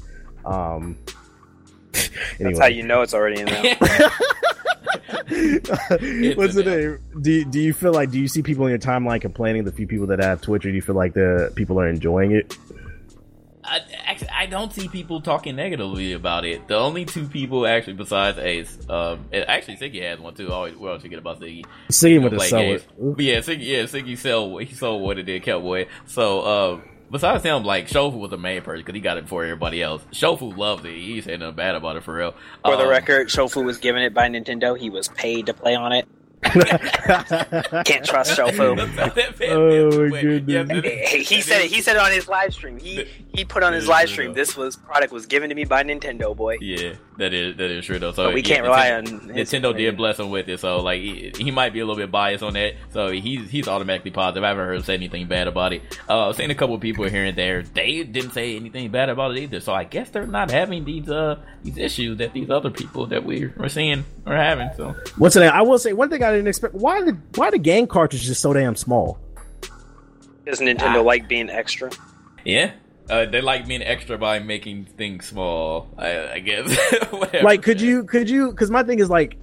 Um, That's how you know it's already in there. What's the name? Do you, do you feel like do you see people in your timeline complaining? The few people that have Twitch, or do you feel like the people are enjoying it? I, actually, I don't see people talking negatively about it. The only two people actually besides Ace, um, and actually Siggy has one too. Always, we always forget about Siggy. He'll with the play sell games. it. But yeah, Siggy, yeah, Siggy sell he sold what it did, away. So uh, besides him, like Shofu was the main person because he got it before everybody else. Shofu loved it. He said nothing bad about it for real. For the Um, record, Shofu was given it by Nintendo. He was paid to play on it. Can't trust Shofu. Oh, my goodness. He, he said it. He said it on his live stream. He he put on his live stream. This was product was given to me by Nintendo, boy. Yeah, that is that is true though. So But we yeah, can't rely Nintendo- on his Nintendo opinion. did bless him with it, so like he, he might be a little bit biased on that. So he's he's automatically positive. I haven't heard him say anything bad about it. Uh, I've seen a couple of people here and there. They didn't say anything bad about it either. So I guess they're not having these uh these issues that these other people that we are seeing are having. So What's the name? I will say one thing I didn't expect. Why the why the game cartridge is so damn small? Does Nintendo Ah. like being extra? yeah. Uh, they like being extra by making things small. I, I guess. Whatever. Like, could you could you? Because my thing is like,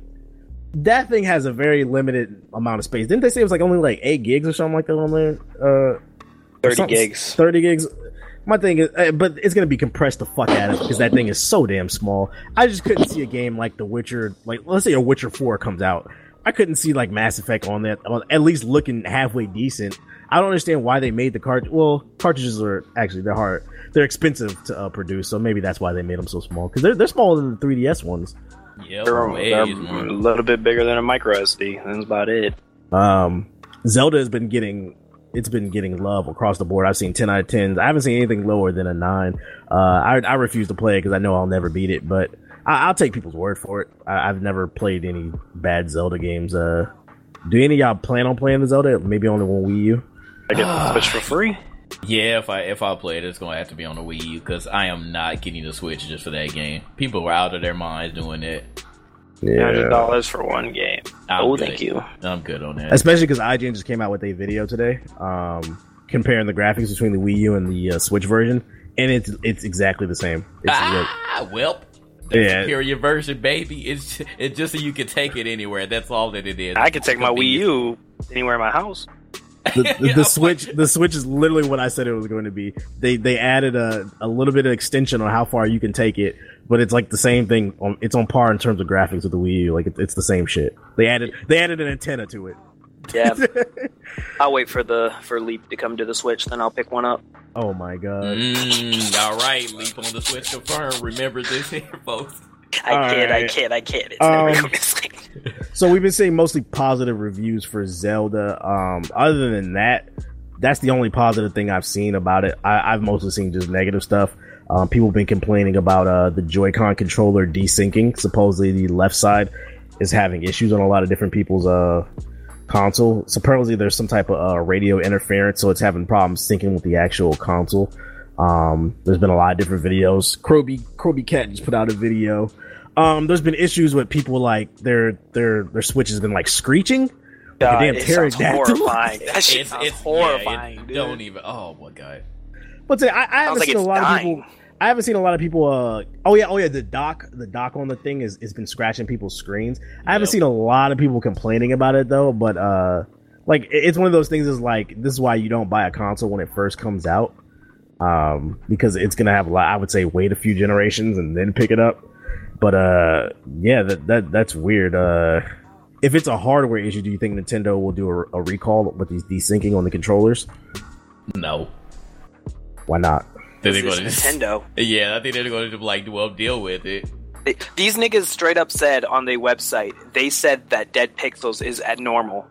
that thing has a very limited amount of space. Didn't they say it was like only like eight gigs or something like that on there? Uh, Thirty gigs. Thirty gigs. My thing is, uh, but it's gonna be compressed the fuck out of it because that thing is so damn small. I just couldn't see a game like The Witcher, like let's say a Witcher Four comes out. I couldn't see like Mass Effect on that, at least looking halfway decent. I don't understand why they made the cart. Well, cartridges are actually they're hard, they're expensive to uh, produce, so maybe that's why they made them so small because they're they're smaller than the 3DS ones. Yeah, They're, they're a little bit bigger than a micro SD. That's about it. Um, Zelda has been getting it's been getting love across the board. I've seen ten out of tens. I haven't seen anything lower than a nine. Uh, I I refuse to play it because I know I'll never beat it, but I, I'll take people's word for it. I, I've never played any bad Zelda games. Uh, do any of y'all plan on playing the Zelda? Maybe only on Wii U. I get the Switch for free. Yeah, if I if I play it, it's gonna have to be on the Wii U because I am not getting the Switch just for that game. People were out of their minds doing it. Hundred dollars for one game. I'm oh, good. thank you. I'm good on that. especially because IGN just came out with a video today, um, comparing the graphics between the Wii U and the uh, Switch version, and it's it's exactly the same. It's ah, well, the Yeah. superior version, baby. It's it's just so you can take it anywhere. That's all that it is. I can take my Wii U anywhere in my house. The, the, the switch the switch is literally what I said it was going to be. They they added a, a little bit of extension on how far you can take it, but it's like the same thing. On, it's on par in terms of graphics with the Wii U. Like it, it's the same shit. They added they added an antenna to it. Yeah, I'll wait for the for Leap to come to the Switch, then I'll pick one up. Oh my god. Mm, all right, leap on the Switch confirmed. Remember this here, folks. I All can't, I right. can't, I can't. It's Um, never going missing. So we've been seeing mostly positive reviews for Zelda. Um, other than that, that's the only positive thing I've seen about it. I, I've mostly seen just negative stuff. Um, people have been complaining about uh, the Joy-Con controller desyncing. Supposedly, the left side is having issues on a lot of different people's uh, console. Supposedly, there's some type of uh, radio interference, so it's having problems syncing with the actual console. Um, there's been a lot of different videos. Kroby Kroby Cat just put out a video. Um, there's been issues with people like their their their switch has been like screeching. Like God, damn it sounds pterodactyl. horrifying. That shit It's it's horrifying, Yeah, it dude. don't even. Oh my god. But I, I haven't like seen a it's lot of people. I haven't seen a lot of people. Uh, oh yeah, oh yeah. The dock, the dock on the thing is has been scratching people's screens. I haven't seen a lot of people complaining about it though. But uh, like it's one of those things. Is like this is why you don't buy a console when it first comes out, um, because it's gonna have a lot. I would say wait a few generations and then pick it up. But uh, yeah, that that that's weird. Uh, if it's a hardware issue, do you think Nintendo will do a, a recall with these desyncing on the controllers? No. Why not? They're It's gonna Nintendo. Yeah, I think they're going to like well deal with it. They- These niggas straight up said on their website, they said that dead pixels is at normal.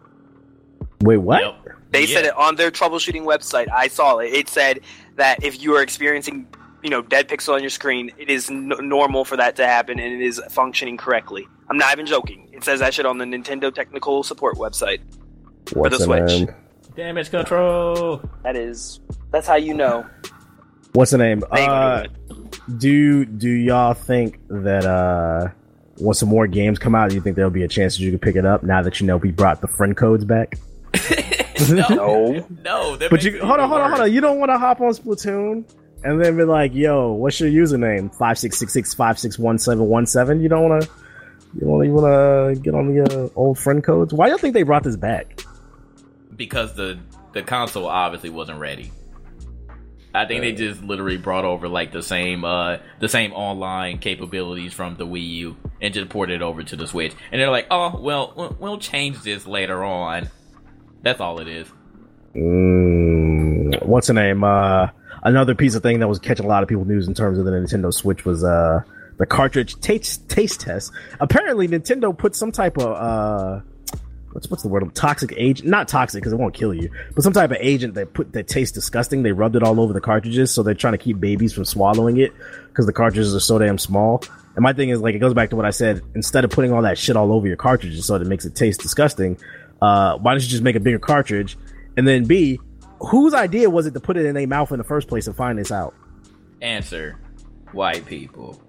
Wait, what? Yep. They Yeah. said it on their troubleshooting website. I saw it. It said that if you are experiencing, you know, dead pixel on your screen, it is n- normal for that to happen and it is functioning correctly. I'm not even joking. It says that shit on the Nintendo technical support website. What's the the Switch. name? Damage control. That is, that's how you know. What's the name? They ain't gonna Uh, do do y'all think that uh, when some more games come out, do you think there'll be a chance that you can pick it up now that you know we brought the friend codes back? no, No. no. But you hold on, hold on, hold on. You don't want to hop on Splatoon and then be like, "Yo, what's your username? Five six six six five six one seven one seven." You don't want to. You want to get on the uh, old friend codes? Why do you think they brought this back? because the the console obviously wasn't ready. I think they just literally brought over like the same uh the same online capabilities from the Wii U and just ported it over to the Switch. And they're like, "Oh, we'll- we'll change this later on." That's all it is. Mm, what's the name? Uh, another piece of thing that was catching a lot of people news in terms of the Nintendo Switch was uh the cartridge taste taste test. Apparently, Nintendo put some type of uh. What's, what's the word? Toxic agent? Not toxic because it won't kill you, but some type of agent that put that tastes disgusting. They rubbed it all over the cartridges, so they're trying to keep babies from swallowing it because the cartridges are so damn small. And my thing is like it goes back to what I said. Instead of putting all that shit all over your cartridges so that it makes it taste disgusting, uh, why don't you just make a bigger cartridge? And then B, whose idea was it to put it in their mouth in the first place and find this out? Answer: White people.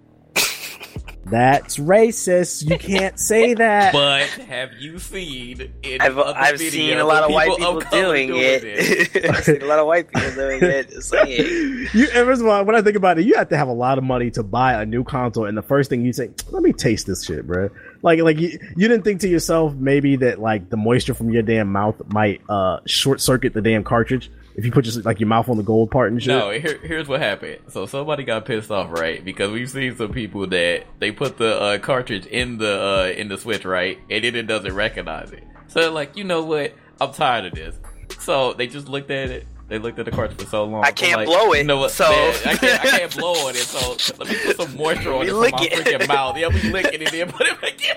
That's racist. You can't say that. But have you seen? In I've other I've videos seen a lot of white people people of color doing it. I've seen a lot of white people doing it. Just saying. you, and first of all, when I think about it, you have to have a lot of money to buy a new console, and the first thing you say, "Let me taste this shit, bro." Like, like you, you didn't think to yourself maybe that like the moisture from your damn mouth might uh short circuit the damn cartridge if you put just like your mouth on the gold part and shit. No, here, here's what happened. So somebody got pissed off, right? Because we've seen some people that they put the uh, cartridge in the uh, in the switch, right, and then it doesn't recognize it. So like, you know what? I'm tired of this. So they just looked at it. They looked at the cartridge for so long. I can't like, blow it, You know what? so- man, I can't. I can't blow on it. So let me put some moisture on it from lick my it. freaking mouth. Yeah, we lick it and then put it back in.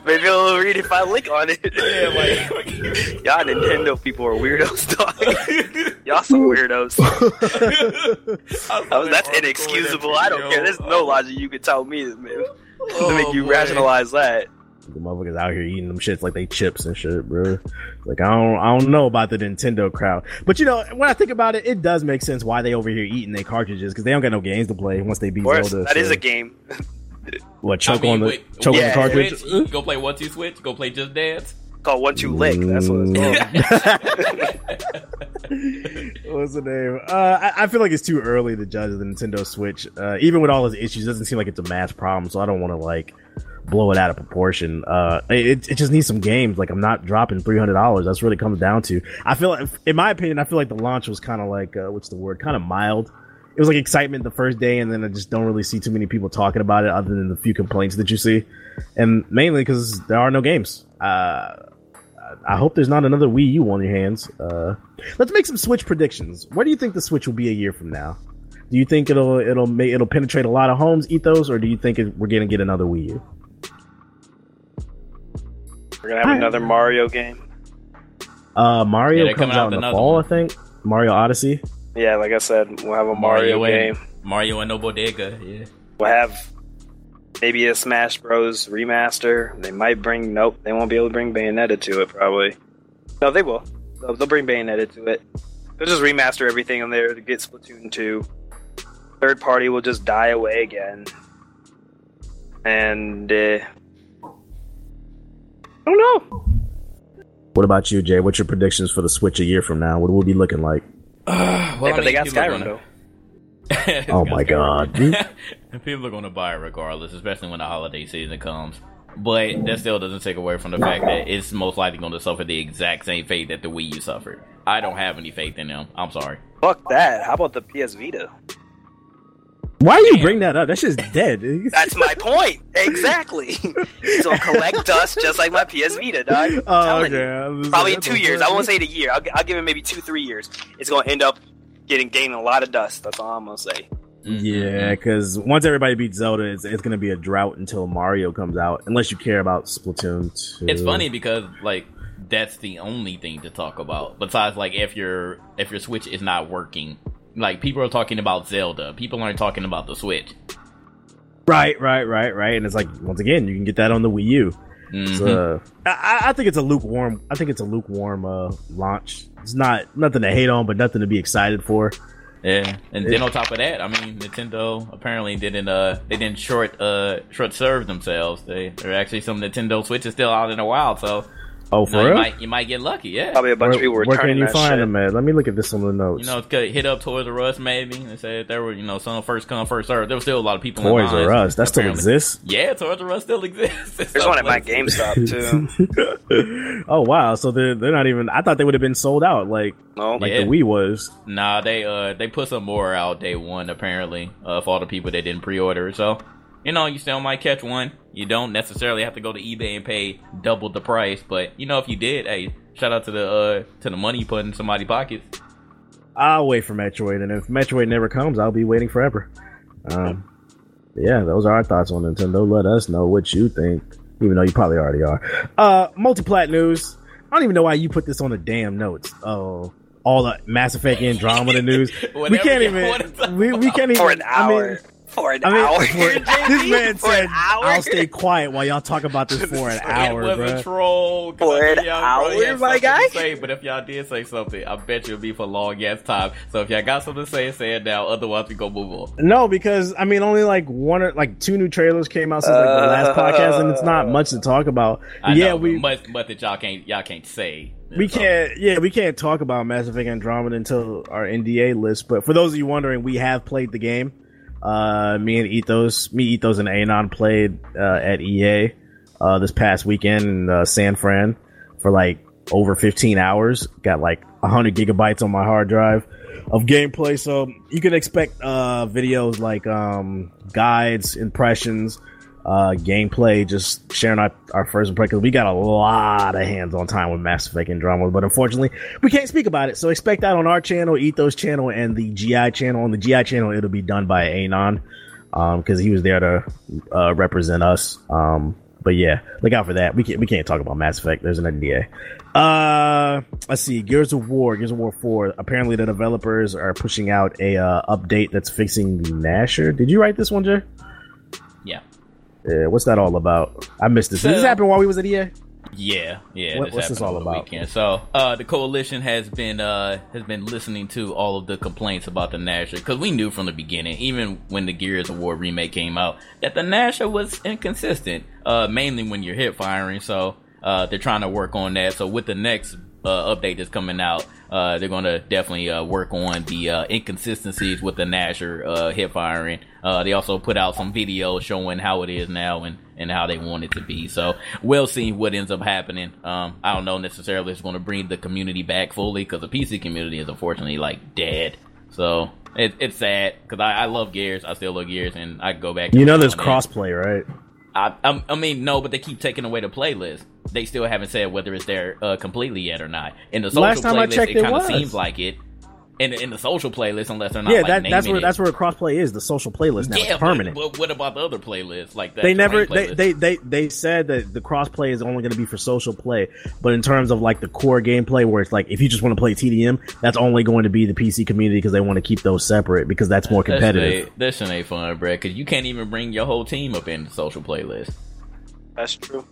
Maybe it'll read if I lick on it. yeah, like, Y'all Nintendo people are weirdos, dog. Y'all some weirdos. I was- that's inexcusable. I don't care. There's no logic you could tell me oh, to make, to Oh, make you rationalize that. The motherfuckers out here eating them shits like they chips and shit, bro. Like I don't, I don't know about the Nintendo crowd, but you know when I think about it, it does make sense why they over here eating their cartridges because they don't got no games to play once they beat Of course, Zelda. that is so- a game. what choke I mean, on the wait, choke on the cartridge. Switch, go play one two switch. Go play just dance. called One Two Lick. That's what it's called. What's the name? Uh, I, I feel like it's too early to judge the Nintendo Switch. Uh, even with all its issues, it doesn't seem like it's a mass problem. So I don't want to like blow it out of proportion. Uh, it, it just needs some games. Like I'm not dropping three hundred dollars. That's really comes down to. I feel, like, in my opinion, I feel like the launch was kind of like uh, what's the word? Kind of mild. It was like excitement the first day, and then I just don't really see too many people talking about it, other than the few complaints that you see, and mainly because there are no games. Uh, I hope there's not another Wii U on your hands. Uh, let's make some Switch predictions. Where do you think the Switch will be a year from now? Do you think it'll it'll make it'll penetrate a lot of homes, Ethos, or do you think it, we're gonna get another Wii U? We're gonna have another Mario game. Uh, Mario Yeah, they're comes coming out out in the another fall, one. I think. Mario Odyssey. Yeah, like I said, we'll have a Mario, and game. Mario and No Bodega. Yeah. We'll have maybe a Smash Bros. remaster. They might bring. Nope, they won't be able to bring Bayonetta to it. Probably. No, they will. They'll, they'll bring Bayonetta to it. They'll just remaster everything on there to get Splatoon two. Third party will just die away again. And uh, Oh, I don't know. What about you, Jay? What's your predictions for the Switch a year from now? What will it be looking like? Uh, well, Yeah, but they got Skyrim though. Oh my God. People are going to buy it regardless, especially when the holiday season comes. But that still doesn't take away from the fact that it's most likely going to suffer the exact same fate that the Wii U suffered. I don't have any faith in them. I'm sorry. Fuck that. How about the PS Vita? Why do you bring that up? That shit's dead. That's my point. Exactly. so collect dust just like my PS Vita, dog. I'm Oh, telling you. okay. I was Probably in two years. I won't say the year. I'll, I'll give it maybe two, three years. It's gonna end up getting gaining a lot of dust. That's all I'm gonna say. Mm-hmm. Yeah, because once everybody beats Zelda, it's, it's going to be a drought until Mario comes out, unless you care about Splatoon 2. It's funny because like that's the only thing to talk about. Besides, like if your if your Switch is not working, like people are talking about Zelda, people aren't talking about the Switch. Right, right, right, right. And it's like, once again, you can get that on the Wii U. Mhm. So, I, I think it's a lukewarm. I think it's a lukewarm uh, launch. It's not nothing to hate on, but nothing to be excited for. Yeah, and then on top of that, I mean, Nintendo apparently didn't uh they didn't short uh short serve themselves. They there are actually some Nintendo Switches still out in the wild, so Oh, you, for know, you real? might you might get lucky. Yeah, Probably a bunch of Where, people were where can you that find shit. them at? Let me look at this on the notes. you know, could hit up Toys R Us maybe and say there were you know some first come first serve. There was still a lot of people. in Toys lines, R Us. That still exists. Yeah, Toys R Us still exists. There's one at my GameStop too. oh wow! So they're they're not even. I thought they would have been sold out like No, like Yeah. the Wii was. Nah, they uh they put some more out day one apparently uh, for all the people that didn't pre-order. So you know you still might catch one. You don't necessarily have to go to eBay and pay double the price, but you know if you did, hey, shout out to the uh to the money you put in somebody's pockets. I'll wait for Metroid, and if Metroid never comes, I'll be waiting forever. Um, yeah, those are our thoughts on Nintendo. Let us know what you think, even though you probably already are. Uh, multiplat news. I don't even know why you put this on the damn notes. Oh, all the Mass Effect Andromeda news. we can't you wanna talk even. We, we can't even. For an I mean, hour. For an I mean, hour. For, this man for said, "I'll stay quiet while y'all talk about this for an hour, it was bro." a troll. 'cause For I an knew y'all hour, my guy? Say, but if y'all did say something, I bet you it'll be for a long ass time. So if y'all got something to say, say it now. Otherwise, we go move on. No, because I mean, only like one or like two new trailers came out since like the last podcast, and it's not uh. much to talk about. I yeah, know, we but much, but that y'all can't y'all can't say. we can't. Yeah, we can't talk about Mass Effect Andromeda until our NDA list. But for those of you wondering, we have played the game. Uh, me and Ethos, me, Ethos, and Anon played uh, at EA uh, this past weekend in uh, San Fran for like over 15 hours. Got like 100 gigabytes on my hard drive of gameplay. So you can expect uh, videos like um, guides, impressions, uh, gameplay, just sharing our, our first impression. We got a lot of hands on time with Mass Effect Andromeda, but unfortunately, we can't speak about it. So expect that on our channel, Ethos channel, and the GI channel. On the GI channel, it'll be done by Anon because he was there to uh, represent us. Um, but yeah, look out for that. We can't we can't talk about Mass Effect. There's an NDA. Uh, let's see. Gears of War, Gears of War Four. Apparently, the developers are pushing out a uh, update that's fixing the Gnasher. Did you write this one, Jay? Yeah, what's that all about? I missed this. Did this So- happen while we was at EA? yeah, yeah. What- what's this all about? Weekend. So uh, the coalition has been uh, has been listening to all of the complaints about the Gnasher because we knew from the beginning, even when the Gears of War remake came out, that the Gnasher was inconsistent, uh, mainly when you're hip firing. So uh, they're trying to work on that. So with the next uh, update that's coming out, uh, they're going to definitely uh, work on the uh, inconsistencies with the Gnasher uh, hip firing. Uh, they also put out some videos showing how it is now and, and how they want it to be. So we'll see what ends up happening. Um, I don't know necessarily if it's going to bring the community back fully because the PC community is unfortunately like dead. So it, it's sad because I, I love Gears. I still love Gears and I go back. You know, there's every now and then. crossplay, right? I, I, I mean, no, but they keep taking away the playlist. They still haven't said whether it's there uh, completely yet or not. In the social Last time I playlist, checked, it it kind of seems like it. In, in the social playlist, unless they're not yeah, like that, that's where it. that's where crossplay is. The social playlist now yeah, it's permanent. But, but what about the other playlists? Like that they never they, they they they said that the crossplay is only going to be for social play, but in terms of like the core gameplay, where it's like if you just want to play TDM, that's only going to be the PC community because they want to keep those separate because that's more competitive. ain't- That shit ain't fun, bro. Because you can't even bring your whole team up in the social playlist. That's true.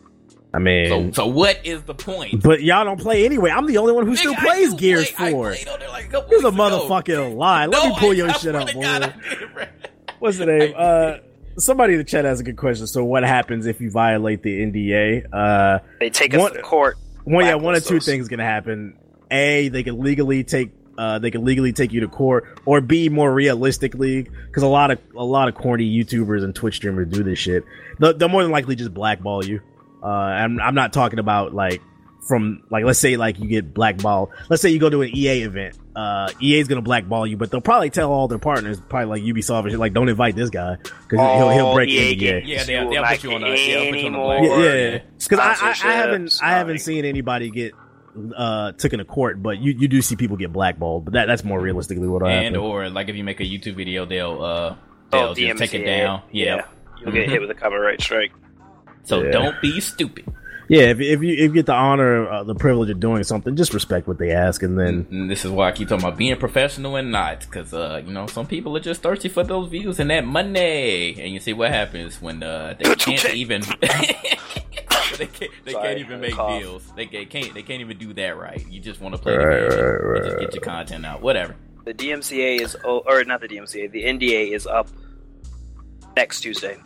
I mean, So, so what is the point? but y'all don't play anyway. I'm the only one who still Nigga, I plays do Gears play- Four. played on there like a Here's a weeks ago. motherfucking lie. Let No, me pull I- your I shit swear up, boy. God, I did, bro. What's the name? Uh, somebody in the chat has a good question. So, what happens if you violate the NDA? Uh, They take us What- to court. Well, yeah, one of Blacklist two us. things gonna happen. A, they can legally take uh, they can legally take you to court, or B, more realistically, because a lot of a lot of corny YouTubers and Twitch streamers do this shit. They'll, they'll more than likely just blackball you. Uh, I'm I'm not talking about like from like let's say like you get blackballed. Let's say you go to an EA event. Uh, EA's gonna blackball you, but they'll probably tell all their partners, probably like Ubisoft and shit, like don't invite this guy because he'll he'll break EA NDA. games. Yeah, they'll, will put you on a get yeah, put you on a black Yeah, yeah. Because I, I, I haven't I haven't seen anybody get uh taken to court, but you, you do see people get blackballed. But that that's more realistically what'll and happen. or like if you make a YouTube video, they'll uh Oh, they'll just take it DMCA. down. Yeah. You'll get hit with a copyright strike. So Yeah. don't be stupid. yeah, if, if you if you get the honor, uh, the privilege of doing something, just respect what they ask, and then And this is why I keep talking about being professional and not, because uh, you know some people are just thirsty for those views and that money, and you see what happens when uh, they can't even they can't, they Sorry, can't even make cough. deals. They, they can't they can't even do that right. You just want to play Right, the game, right, and just get your content out, whatever. The DMCA is, o- or not the DMCA, the NDA is up next Tuesday.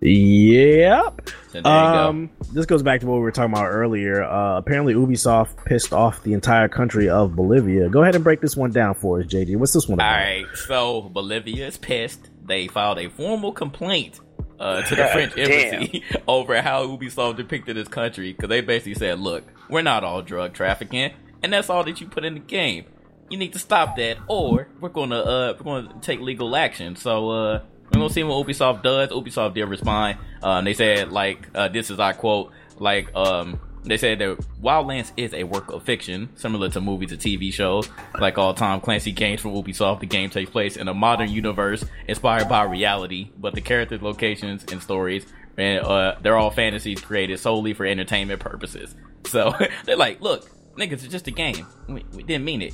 Yep. So there you Um, this goes back to what we were talking about earlier. Uh, apparently, Ubisoft pissed off the entire country of Bolivia. Go ahead and break this one down for us, JD. What's this one go. All about? right, so Bolivia is pissed. They filed a formal complaint. Uh, to the French embassy over how Ubisoft depicted this country because they basically said, "Look, we're not all drug trafficking, and that's all that you put in the game. You need to stop that, or we're gonna uh we're gonna take legal action." So uh, we're gonna see what Ubisoft does. Ubisoft did respond. Um, they said like uh, this is our quote like um. They said that Wildlands is a work of fiction, similar to movies and TV shows. Like all Tom Clancy games from Ubisoft, the game takes place in a modern universe inspired by reality, but the characters, locations, and stories, and uh, they're all fantasies created solely for entertainment purposes. So they're like, look, niggas, it's just a game. We, we didn't mean it.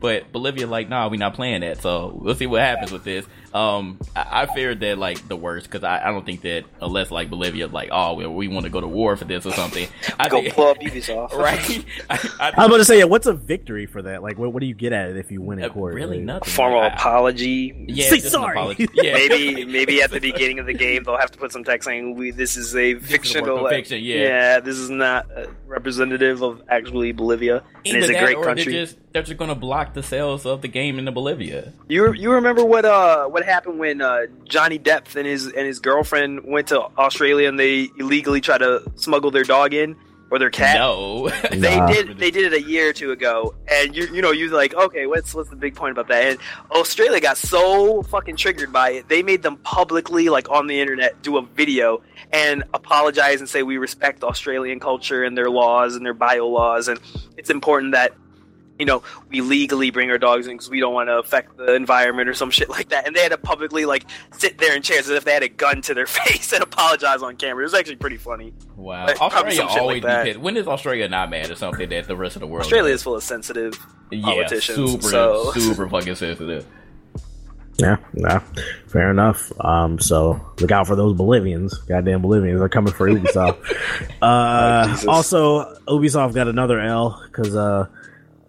But Bolivia, like, nah, we not playing that. So we'll see what happens with this. Um, I, I feared that like the worst because I, I don't think that unless like Bolivia like oh we, we want to go to war for this or something. I Go think, pull up Ubisoft. right. I, I, I was about to say, yeah, what's a victory for that? Like, what, what do you get at it if you win in uh, court? really Like, nothing. A formal I- apology. Yeah, Say sorry. apology. Yeah, Maybe maybe at the beginning of the game they'll have to put some text saying we this is a is fictional work of fiction, yeah. this is not uh, representative of actually Bolivia. And it's a great country. They're just, they're just going to block the sales of the game into Bolivia. You you remember what uh what happened when uh, Johnny Depp and his and his girlfriend went to Australia and they illegally tried to smuggle their dog in or their cat? No, They Nah. did. They did it a year or two ago, and you you know you're like, okay, what's what's the big point about that? And Australia got so fucking triggered by it, they made them publicly, like on the internet, do a video and apologize and say we respect Australian culture and their laws and their bio laws, and it's important that you know we legally bring our dogs in because we don't want to affect the environment or some shit like that. And they had to publicly like sit there in chairs as if they had a gun to their face and apologize on camera. It was actually pretty funny. Wow, Like, probably Australia always like be pissed. When is Australia not mad at something that the rest of the world? Australia does? is full of sensitive yeah, politicians, super, so- super fucking sensitive. Yeah, yeah, fair enough. Um, so look out for those Bolivians. Goddamn Bolivians are coming for Ubisoft. uh, Oh, also, Ubisoft got another L because uh,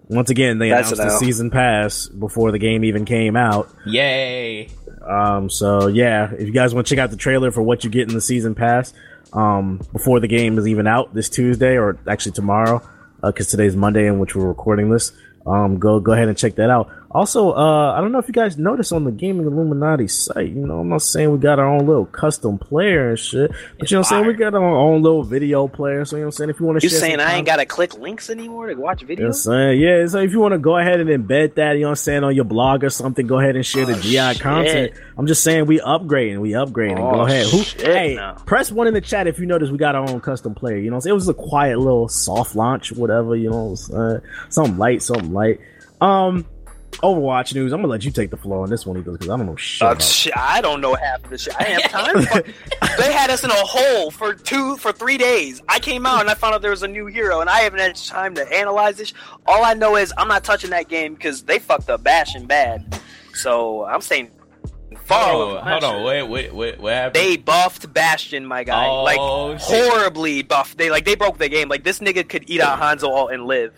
once again they That's announced the season pass before the game even came out. Yay! Um, so yeah, if you guys want to check out the trailer for what you get in the season pass, um, before the game is even out this Tuesday or actually tomorrow, because today's Monday in which we're recording this, um, go go ahead and check that out. Also, uh, I don't know if you guys noticed on the Gaming Illuminati site, you know, I'm not saying we got our own little custom player and shit, but you know what I'm saying? We got our own little video player, so you know what I'm saying? If you want to You saying I ain't gotta click links anymore to watch you know what I'm videos? saying? Yeah, so if you want to go ahead and embed that, you know what I'm saying, on your blog or something, go ahead and share the Oh, GI shit. content. I'm just saying we upgrading, we upgrading. Oh, go ahead. Who, shit, hey, no. press one in the chat if you notice we got our own custom player. You know what I'm saying? It was a quiet little soft launch, whatever, you know, what I'm saying? something light, something light. Um, Overwatch news. I'm gonna let you take the floor on this one because I don't know shit. Uh, about shit, I don't know half of the shit. I have time. for- they had us in a hole for two for three days. I came out and I found out there was a new hero, and I haven't had time to analyze this. All I know is I'm not touching that game because they fucked up Bastion bad. So I'm saying Follow. Oh, away hold on, shit. wait, wait, wait, what happened? They buffed Bastion, my guy. Oh, like shit. horribly buffed. They like they broke the game. Like this nigga could eat out Hanzo all and live.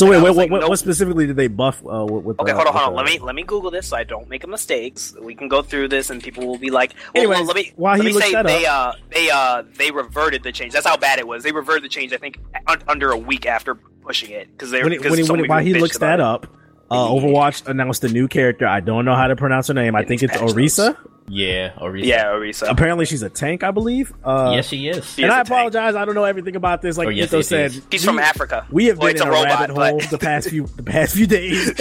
So wait, wait, what, like, what, nope. what specifically did they buff? Uh, with, Okay, uh, hold on, hold on. uh, Let me let me Google this so I don't make mistakes. We can go through this and people will be like, well, Anyways, well, let me while let he me say they uh they uh they reverted the change. That's how bad it was. They reverted the change. I think un- under a week after pushing it because they when, he, because when, he, so when while he looks that it. up, uh, Overwatch announced a new character. I don't know how to pronounce her name. I think it's Orisa. yeah, Orisa. Yeah, Orisa. Apparently, she's a tank, I believe. Uh, yes, she is. She and is I a tank. apologize. I don't know everything about this. Like Oh, yes, Ito said, yes. She's we- from Africa. We have Well, been in a a, robot, rabbit but- hole the past few the past few days.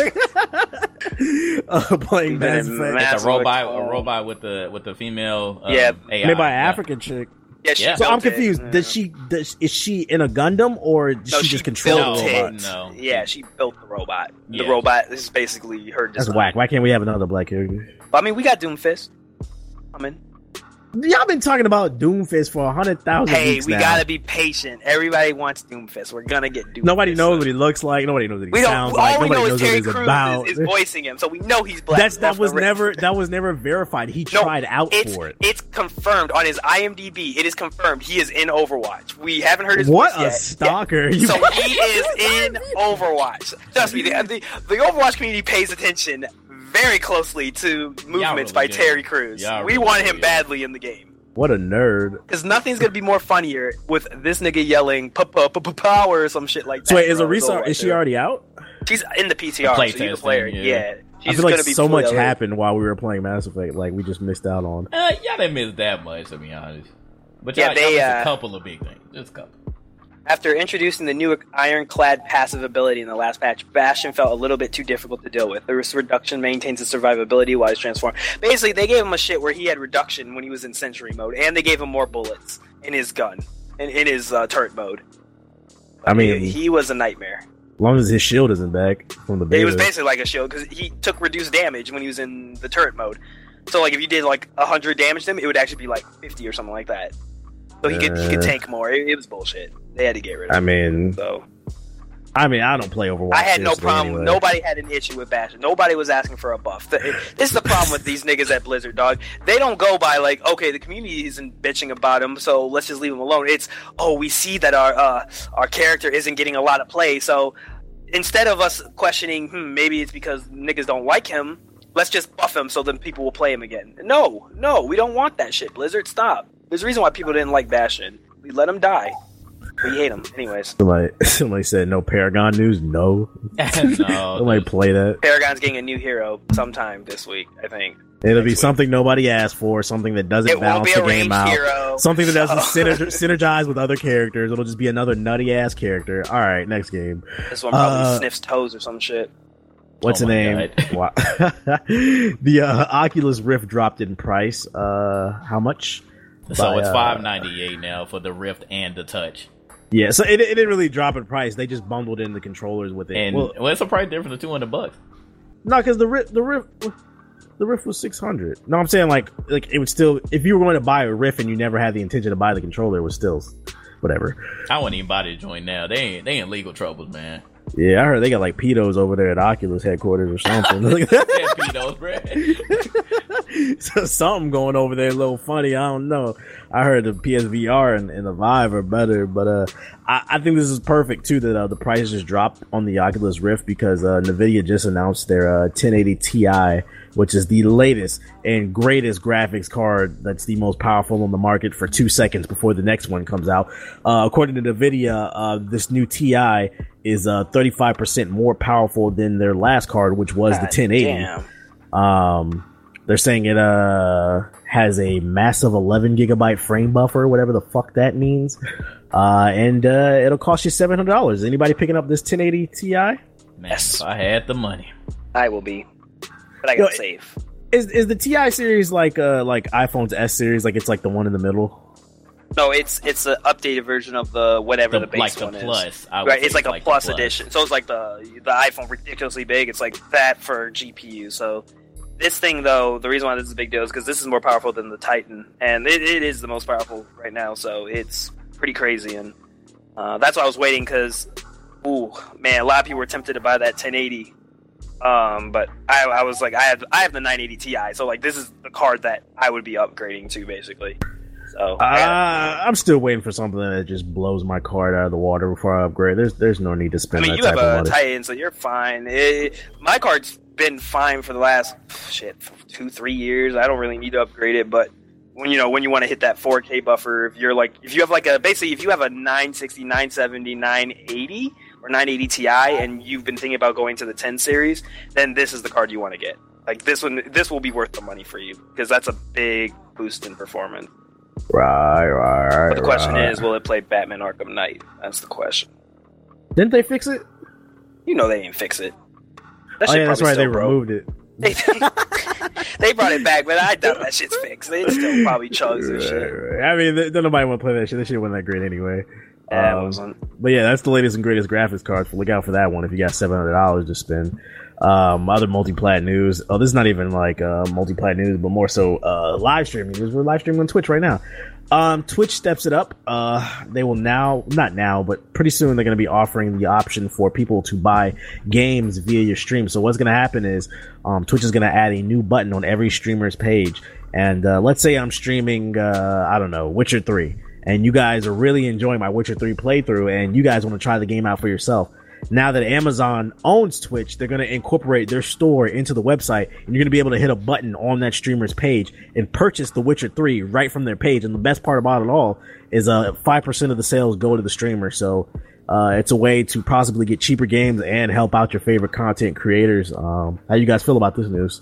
uh, playing We've Mass Effect. It's a robot, Effect, a robot with the with the female. Um, Yeah. AI. made by an yeah. African chick. Yeah, she Yeah. So I'm confused. Yeah. Does she does, is she in a Gundam or does No, she she just control built the No, it. no. Yeah, she built the robot. The Yeah. robot is basically her That's design. whack. Why can't we have another black character? But, I mean, we got Doomfist. I mean, Y'all been talking about Doomfist for a hundred thousand hey, we now. gotta be patient. Everybody wants Doomfist. We're gonna get Doomfist. Nobody knows what he looks like. Nobody knows what he We don't. sounds all like. we Nobody know is Terry Crews about. is, is voicing him, so we know he's black. That's that was never that was never verified. He No, tried out it's, for it. It's confirmed on his IMDb. It is confirmed he is in Overwatch. We haven't heard his What voice a yet. stalker! Yeah. So he is in Overwatch. Trust me, the, the, the Overwatch community pays attention very closely to movements really by do. Terry Crews. Y'all we really want him yeah. badly in the game. what a nerd. Because nothing's gonna be more funnier with this nigga yelling "pa pa pa pa power" or some shit like that. So wait, is bro. Orisa Go is she already out? She's in the PTR. Play so you can testing, play yeah. Yeah, she's I feel like gonna be so much alert. happened while we were playing Mass Effect. Like we just missed out on. Uh, y'all didn't miss that much, to be honest. But Yeah, y'all, they, y'all missed uh, a couple of big things, just a couple. After introducing the new ironclad passive ability in the last patch, Bastion felt a little bit too difficult to deal with. The reduction maintains his survivability while he's transformed. Basically, they gave him a shit where he had reduction when he was in sentry mode, and they gave him more bullets in his gun, in, in his uh, turret mode. I mean- he, he was a nightmare. As long as his shield isn't back from the beta. It was basically like a shield because he took reduced damage when he was in the turret mode. So, like, if you did like hundred damage to him, it would actually be like fifty or something like that. So he could he could Uh. tank more. It, it was bullshit. They had to get rid of I him. mean, So I mean, I don't play Overwatch. I had no problem. anyway. Nobody had an issue with Bastion. Nobody was asking for a buff. This is the problem with these niggas at Blizzard, dog. They don't go by like, okay, the community isn't bitching about him, so let's just leave him alone. It's, oh, we see that our uh, our character isn't getting a lot of play, so instead of us questioning, hmm, maybe it's because niggas don't like him. Let's just buff him so then people will play him again. No, no, we don't want that shit. Blizzard, stop. There's a reason why people didn't like Bastion. We let him die. We hate him, anyways. Somebody, somebody said no Paragon news. No, no, somebody play that. Paragon's getting a new hero sometime this week, I think. It'll be week. something nobody asked for, something that doesn't It balance the game out, hero. something that doesn't So- synerg- synergize with other characters. It'll just be another nutty ass character. All right, next game. This one probably Uh, sniffs toes or some shit. What's Oh the name? Wow. the uh, Oculus Rift dropped in price. Uh, how much? So by, it's uh, five ninety eight now for the Rift and the Touch, Yeah, so it, it didn't really drop in price. They just bundled in the controllers with it. and well, well, it's a price difference of two hundred bucks. no, because the Rift, the Rift, the Rift was six hundred. No, I'm saying like, like it would still. If you were going to buy a Rift and you never had the intention to buy the controller, it was still whatever. I wouldn't even buy to join now. They ain't they in legal troubles, man. Yeah, I heard they got like pedos over there at Oculus headquarters or something. Pedos, bruh. so something going over there a little funny. I don't know. I heard the PSVR and, and the Vive are better, but uh, I, I think this is perfect too that uh, the prices just dropped on the Oculus Rift because uh, Nvidia just announced their uh, 1080 Ti, which is the latest and greatest graphics card that's the most powerful on the market for two seconds before the next one comes out. Uh, according to Nvidia, uh, this new Ti is uh, 35% more powerful than their last card, which was the God 1080. Damn. Um, they're saying it uh has a massive 11 gigabyte frame buffer, whatever the fuck that means. Uh, and uh, it'll cost you seven hundred dollars. Anybody picking up this 1080 Ti? Man, Yes. if I had the money. I will be. But I got Yo, to save. Is is the Ti series like uh like iPhone's S series? Like it's like the one in the middle? No, it's it's an updated version of the whatever The, the, base like one is. plus, I would Right, it's like a plus, edition. So it's like the the iPhone ridiculously big. It's like that for GPU. So this thing though, the reason why this is a big deal is because this is more powerful than the Titan, and it, it is the most powerful right now. So it's pretty crazy, and uh, that's why I was waiting because, ooh man, a lot of people were tempted to buy that 1080. Um, but I, I was like, I have I have the 980 Ti, so like this is the card that I would be upgrading to basically. So Uh, I'm still waiting for something that just blows my card out of the water before I upgrade. There's there's no need to spend. I mean, you have a. Titan, so you're fine. It, my card's been fine for the last shit two, three years. I don't really need to upgrade it, but when you know when you want to hit that 4K buffer, if you're like if you have like a basically if you have a 960, 970, 980 or 980 Ti, and you've been thinking about going to the 10 series, then this is the card you want to get. Like this one, this will be worth the money for you because that's a big boost in performance. Right, right, right. But the question right. is, will it play Batman Arkham Knight? That's the question. didn't they fix it? You know they didn't fix it. That Oh yeah, that's probably right. They still broke. removed it. They, they brought it back, but I doubt that shit's fixed. It still probably chugs and shit. right. I mean, th- nobody want to play that shit. That shit wasn't that great anyway. Yeah, Um, wasn't. But yeah, that's the latest and greatest graphics card. So look out for that one if you got seven hundred dollars to spend. Um, other multi-plat news. Oh, this is not even like uh, multi-plat news, but more so uh, live streaming news. We're live streaming on Twitch right now. Um, Twitch steps it up. Uh, they will now, not now, but pretty soon they're going to be offering the option for people to buy games via your stream. So what's going to happen is, um, Twitch is going to add a new button on every streamer's page. And, uh, let's say I'm streaming, uh, I don't know, Witcher 3 and you guys are really enjoying my Witcher 3 playthrough and you guys want to try the game out for yourself. Now that Amazon owns Twitch, they're going to incorporate their store into the website and you're going to be able to hit a button on that streamer's page and purchase the Witcher 3 right from their page. And the best part about it all is uh 5% of the sales go to the streamer. So uh, it's a way to possibly get cheaper games and help out your favorite content creators. Um, how you guys feel about this news?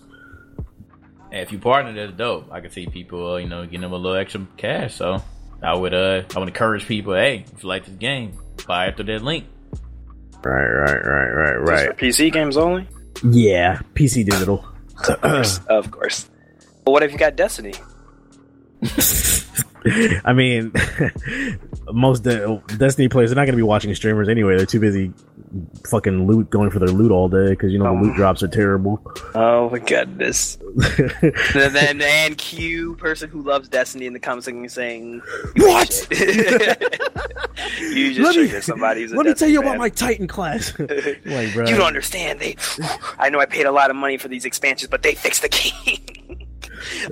Hey, if you partner, that's dope. I can see people, uh, you know, getting them a little extra cash. So I would, uh, I would encourage people. Hey, if you like this game, buy it through that link. Right, right, right, right, Just for PC games only? Yeah, PC digital. Of course. of course. But what if you got Destiny? I mean, most de- Destiny players are not going to be watching streamers anyway. They're too busy fucking loot, going for their loot all day because you know Um, the loot drops are terrible. Oh my goodness. and then and Q person who loves Destiny in the comments section saying What? you just Let me- triggered somebody who's Let me tell you about my Titan class. like, bro, You don't understand. They, I know I paid a lot of money for these expansions, but they fixed the game.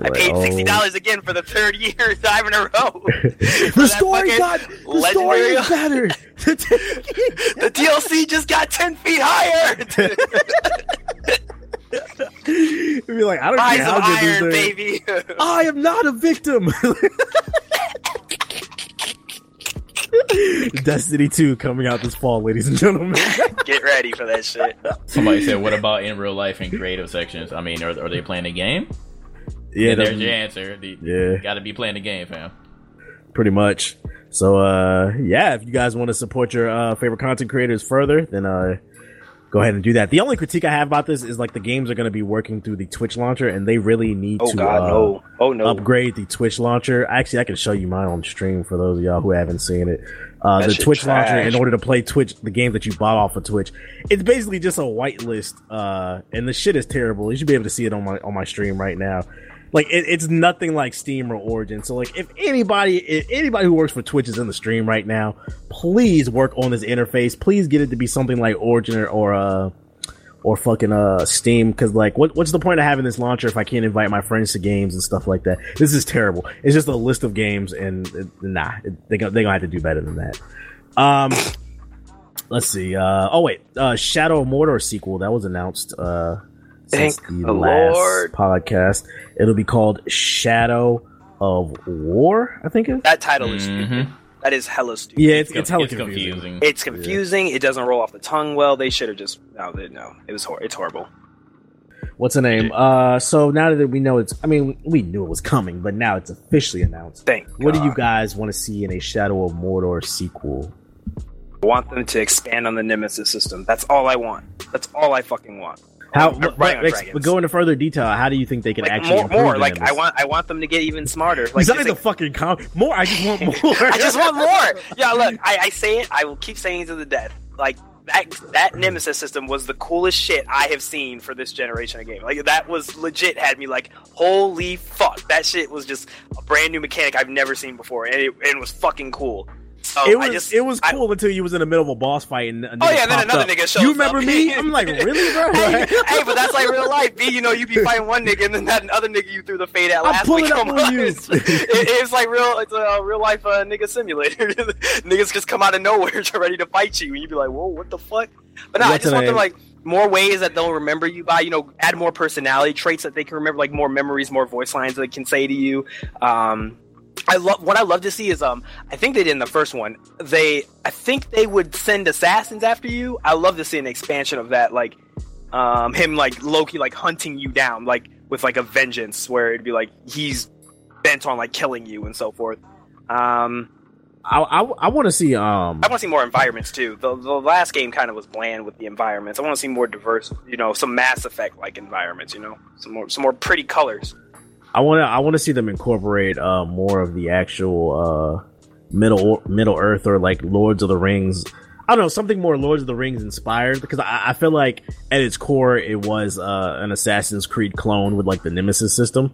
I paid sixty dollars again for the third year time in a row. the story fucking got the story legendary- is better. the DLC just got ten feet higher. You'd be like, I don't Rise care how of good Iron, these are. baby. I am not a victim. Destiny 2 coming out this fall, ladies and gentlemen. Get ready for that shit. Somebody said, "What about in real life and creative sections? I mean, are, are they playing a game?" Yeah, And there's that's- your answer. The, Yeah. got to be playing the game, fam. pretty much. So uh yeah, if you guys want to support your uh favorite content creators further, then uh go ahead and do that. The only critique I have about this is like the games are going to be working through the Twitch launcher and they really need Oh to god, uh, no. Oh no. upgrade the Twitch launcher. Actually, I can show you mine on stream for those of y'all who haven't seen it. Uh, the shit Twitch launcher, in order to play Twitch, the games that you bought off of Twitch, it's basically just a whitelist, uh, and the shit is terrible. You should be able to see it on my on my stream right now. Like it, it's nothing like Steam or Origin. So like, if anybody if anybody who works for Twitch is in the stream right now, please work on this interface. Please get it to be something like Origin or, or uh or fucking uh Steam because like what what's the point of having this launcher if I can't invite my friends to games and stuff like that? This is terrible. It's just a list of games and uh, nah, it, they they gonna have to do better than that. Um, let's see. Uh, oh wait, uh, Shadow of Mordor sequel that was announced uh Thank the the last Lord. podcast. It'll be called Shadow of War. I think it. That title is Mhm. stupid. That is hella stupid. Yeah, it's it's, hella it's confusing. confusing. It's confusing. It doesn't roll off the tongue well. They should have just no, they, no. It was hor- it's horrible. What's the name? Uh, so now that we know it's, I mean, we knew it was coming, but now it's officially announced. Thank What do you guys want to see in a Shadow of Mordor sequel? I want them to expand on the Nemesis system. That's all I want. That's all I fucking want. How? But, Riding but go into further detail. How do you think they can like actually more, improve more. Like I want, I want them to get even smarter. Like, Besides just, the fucking com- more, I just want more. I just want more. Yeah, look, I, I say it. I will keep saying it to the death. Like that, that Nemesis system was the coolest shit I have seen for this generation of game. Like that was legit. Had me like, holy fuck! That shit was just a brand new mechanic I've never seen before, and it, and it was fucking cool. So It was just, it was I- cool until you was in the middle of a boss fight and Oh yeah, then another up. nigga shows up. You remember up. me? I'm like, really, bro? hey, hey, but that's like real life. B, you know, you be fighting one nigga, and then that other nigga you threw the fade at last week. up on you. It's, it- it's like real, it's a real life uh, nigga simulator. Niggas just come out of nowhere ready to fight you, and you be like, "Whoa, what the fuck?" But no, I just want them like more ways that they'll remember you by. You know, add more personality traits that they can remember, like more memories, more voice lines that they can say to you. Um, I love what I love to see is um I think they did in the first one. They I think they would send assassins after you. I love to see an expansion of that, like um him like Loki like hunting you down, like with like a vengeance, where it'd be like he's bent on like killing you and so forth. Um I I, I want to see um I want to see more environments too. The, the last game kind of was bland with the environments. I want to see more diverse, you know, some Mass Effect like environments. You know, some more some more pretty colors. I want to I want to see them incorporate uh more of the actual uh middle Middle Earth or like Lords of the Rings. I don't know something more Lords of the Rings inspired because I, I feel like at its core it was uh an Assassin's Creed clone with like the Nemesis system.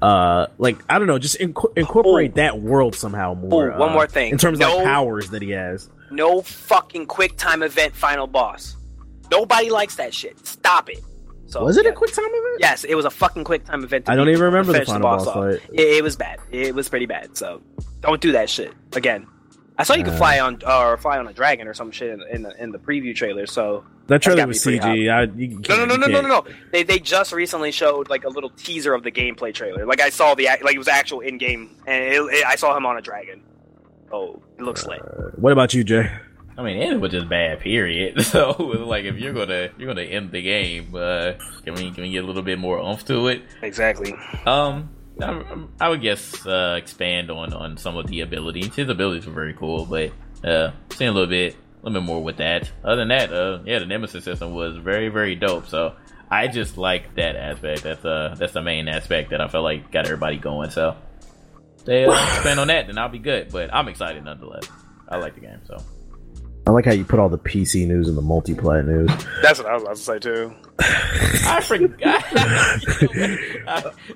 Uh, like I don't know, just inc- incorporate Oh. that world somehow more. Oh, one uh, more thing. in terms of like powers that he has. No fucking quick time event final boss. Nobody likes that shit. Stop it. So Was it yeah. a quick time event? Yes, it was a fucking quick time event. I don't even remember the final boss off. fight. It, it was bad. It was pretty bad. So don't do that shit again. I saw you could Uh. fly on or fly on a dragon or some shit in, in the in the preview trailer. So That trailer was CG. I, no, no, no, no, no, no, no. They they just recently showed like a little teaser of the gameplay trailer. Like I saw the like it was actual in game, and it, it, I saw him on a dragon. Oh, it looks lit. What about you, Jay? I mean, it was just bad. Period. So, like, if you're gonna you're gonna end the game, uh, can we can we get a little bit more oomph to it? Exactly. Um, I, I would guess uh, expand on on some of the abilities. His abilities were very cool, but uh, seeing a little bit, a little bit more with that. Other than that, uh, yeah, the Nemesis system was very very dope. So I just like that aspect. That's uh that's the main aspect that I felt like got everybody going. So they uh, spend on that, then I'll be good. But I'm excited nonetheless. I like the game, so. I like how you put all the PC news and the multiplayer news. That's what I was about to say too. I forgot.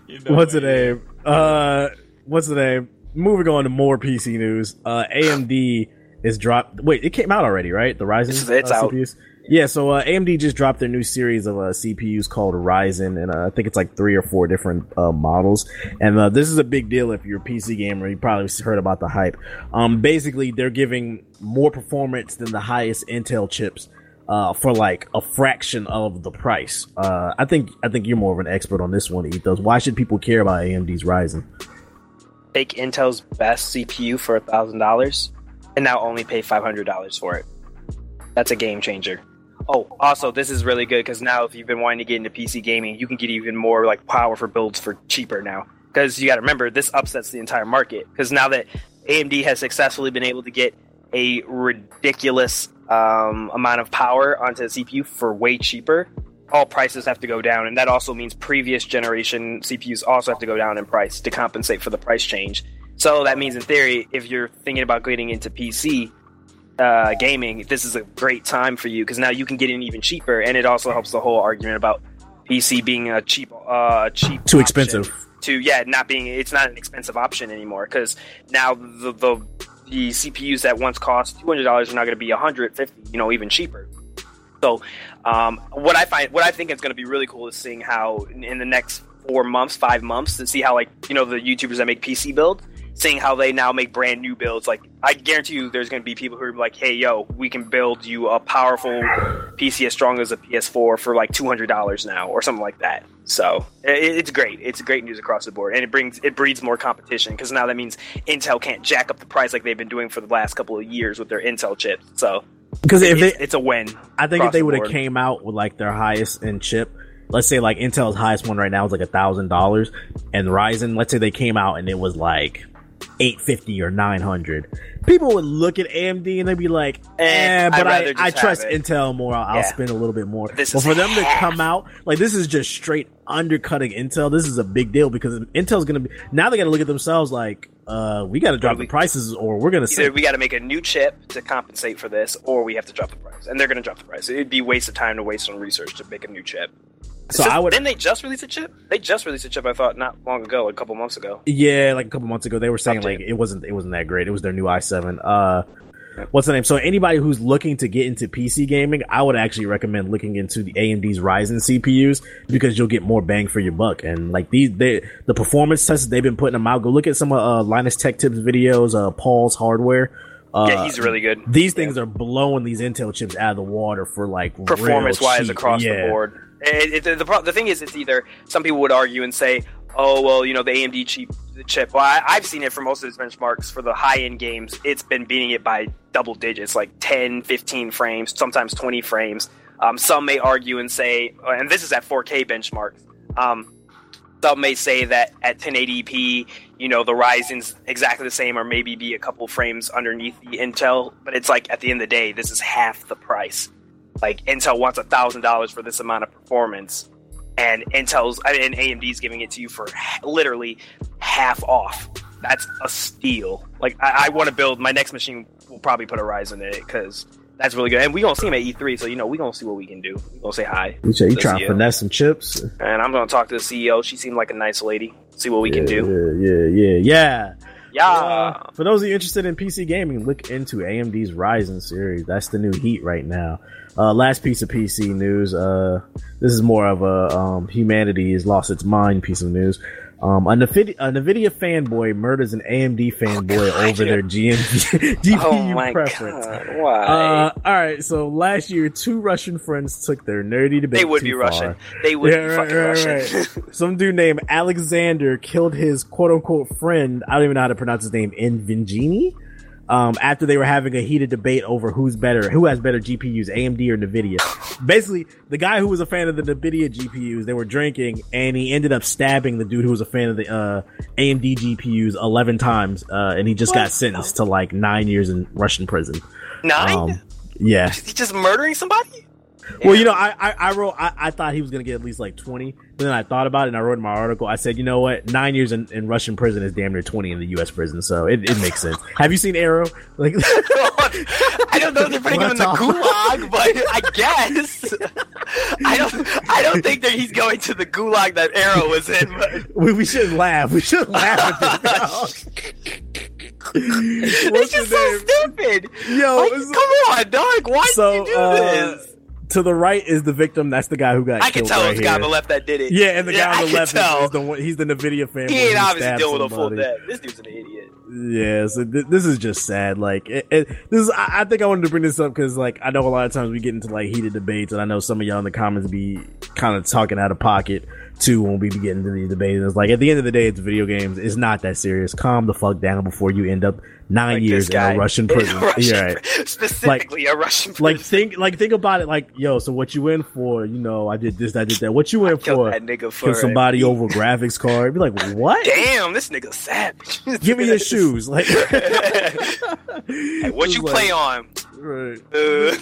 you know what's the name? Uh, what's the name? Moving on to more PC news. Uh, AMD is dropped. Wait, it came out already, right? The Ryzen. It's- it's uh, out. CPUs? Yeah. So uh, AMD just dropped their new series of uh, CPUs called Ryzen, and uh, I think it's like three or four different uh, models. And uh, this is a big deal if you're a PC gamer. You probably heard about the hype. Um, basically, they're giving more performance than the highest Intel chips uh, for like a fraction of the price. I think I think you're more of an expert on this one, Ethos. Why should people care about AMD's Ryzen? Take Intel's best CPU for a thousand dollars, and now only pay five hundred dollars for it. That's a game changer. Oh, also, this is really good because now if you've been wanting to get into PC gaming, you can get even more like power for builds for cheaper now. Because you got to remember, this upsets the entire market. Because now that AMD has successfully been able to get a ridiculous um, amount of power onto the CPU for way cheaper, all prices have to go down, and that also means previous generation CPUs also have to go down in price to compensate for the price change. So that means, in theory, if you're thinking about getting into PC uh, gaming, this is a great time for you because now you can get in even cheaper, and it also helps the whole argument about PC being a cheap, uh, cheap, Too expensive. To yeah, not being it's not an expensive option anymore because now the, the the CPUs that once cost two hundred dollars are now going to be one hundred fifty, you know, even cheaper. So, um, what I find, what I think is going to be really cool is seeing how in, in the next four months, five months, to see how like you know the YouTubers that make PC builds, seeing how they now make brand new builds. Like I guarantee you, there's going to be people who are like, "Hey, yo, we can build you a powerful PC as strong as a PS4 for like two hundred dollars now, or something like that." So it, it's great. It's great news across the board, and it brings it breeds more competition because now that means Intel can't jack up the price like they've been doing for the last couple of years with their Intel chips. So Because if it's, they, it's a win. I think if they the would have came out with like their highest end chip, let's say like Intel's highest one right now is like a thousand dollars, and Ryzen, let's say they came out and it was like eight fifty or nine hundred, people would look at AMD and they'd be like, Eh, "Eh, but I, I trust it." Intel more. I'll, I'll spend a little bit more." This but for them to come out like this is just straight undercutting Intel. This is a big deal because Intel's gonna be now they got to look at themselves like, uh, we got to drop we- the prices or we're gonna Either sink. we got to make a new chip to compensate for this, or we have to drop the price, and they're going to drop the price. It'd be a waste of time to waste on research to make a new chip. So Just- I would Didn't they just release a chip? They just released a chip. I thought not long ago, a couple months ago. Yeah, like a couple months ago, they were saying like it wasn't it wasn't that great. It was their new i7. Uh, what's the name? So anybody who's looking to get into PC gaming, I would actually recommend looking into the AMD's Ryzen CPUs because you'll get more bang for your buck. And like these, they the performance tests they've been putting them out. Go look at some of uh, Linus Tech Tips videos. Uh, Paul's Hardware. Uh, yeah, he's really good. These things are blowing these Intel chips out of the water for like performance wise across Yeah. the board. It, it, the, the, the thing is, it's either some people would argue and say, oh, well, you know, the AMD cheap chip. Well, I, I've seen it for most of its benchmarks for the high end games. It's been beating it by double digits, like 10, 15 frames, sometimes 20 frames. Um, some may argue and say, and this is at 4K benchmarks. Um, some may say that at 1080p, you know, the Ryzen's exactly the same, or maybe be a couple frames underneath the Intel. But it's like at the end of the day, this is half the price. Like Intel wants a thousand dollars for this amount of performance, and Intel's I mean, AMD's giving it to you for literally half off. That's a steal. Like I, I want to build my next machine. will probably put a Ryzen in it because that's really good. And we gonna see him at E3, so you know we gonna see what we can do. We gonna say hi. You, say you trying to finesse some chips? And I'm gonna talk to the CEO. She seemed like a nice lady. See what we can do. Yeah, yeah, yeah, yeah. Yeah. Uh, for those of you interested in PC gaming, look into AMD's Ryzen series. That's the new heat right now. Uh, last piece of PC news. Uh, this is more of a um, humanity has lost its mind piece of news. Um, a Nvidia, a Nvidia fanboy murders an AMD fanboy God, over their GPU, GPU oh my preference. god! Why? Uh, all right. So last year, two Russian friends took their nerdy debate. they would too be far. Russian. They would Yeah, be right, fucking right, Russian. right. Some dude named Alexander killed his quote unquote friend. I don't even know how to pronounce his name. Invingini. Um, after they were having a heated debate over who's better, who has better GPUs, AMD or Nvidia. Basically, the guy who was a fan of the Nvidia GPUs, they were drinking, and he ended up stabbing the dude who was a fan of the uh, AMD GPUs eleven times, uh, and he just got sentenced to like nine years in Russian prison. Nine? Um, yeah, He's just murdering somebody? Well, you know, I I, I wrote I, I thought he was gonna get at least like twenty. But then I thought about it and I wrote in my article. I said, you know what, nine years in, in Russian prison is damn near twenty in the U.S. prison, so it, it makes sense. Have you seen Arrow? Like, I don't know if they're putting him in the gulag, but I guess I don't. I don't think that he's going to the gulag that Arrow was in. But we, we shouldn't laugh. We shouldn't laugh at this. it's just your so stupid. Yo, Like, it's- come on, dog. Why So, did you do uh, this? To the right is the victim. That's the guy who got I can tell right it the guy on the left that did it. Yeah, and the Yeah, guy I on the left tell. is, the one. He's the Nvidia fan. He ain't obviously dealing with a full death. This dude's an idiot. Yeah, so th- this is just sad. Like, it, it, this is. I, I think I wanted to bring this up because, like, I know a lot of times we get into like heated debates, and I know some of y'all in the comments be kind of talking out of pocket too when we be getting into these debates. And it's like at the end of the day, it's video games. It's not that serious. Calm the fuck down before you end up nine Like years in a Russian In a prison. Russian yeah, right. Specifically, a Russian prison. Like think, like think about it. Like, yo, so what you in for? You know, I did this, I did that. What you in for? that nigga for somebody a- over graphics card. Be like, what? Damn, this nigga's savage. Give me your shoes. Like, Hey, what you like- play on? right. Uh,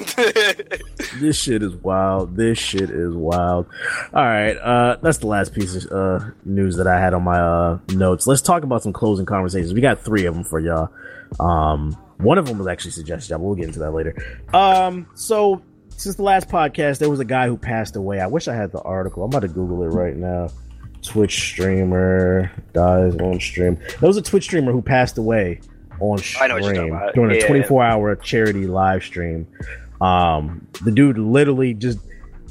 This shit is wild. This shit is wild. All right, uh, that's the last piece of uh, news that I had on my uh, notes. Let's talk about some closing conversations. We got three of them for y'all. Um, one of them was actually suggested, but we'll get into that later. Um, so since the last podcast, there was a guy who passed away. I wish I had the article. I'm about to Google it right now. Twitch streamer dies on stream. There was a Twitch streamer who passed away on I know what you're talking stream during a Yeah. 24 hour charity live stream. Um, the dude literally just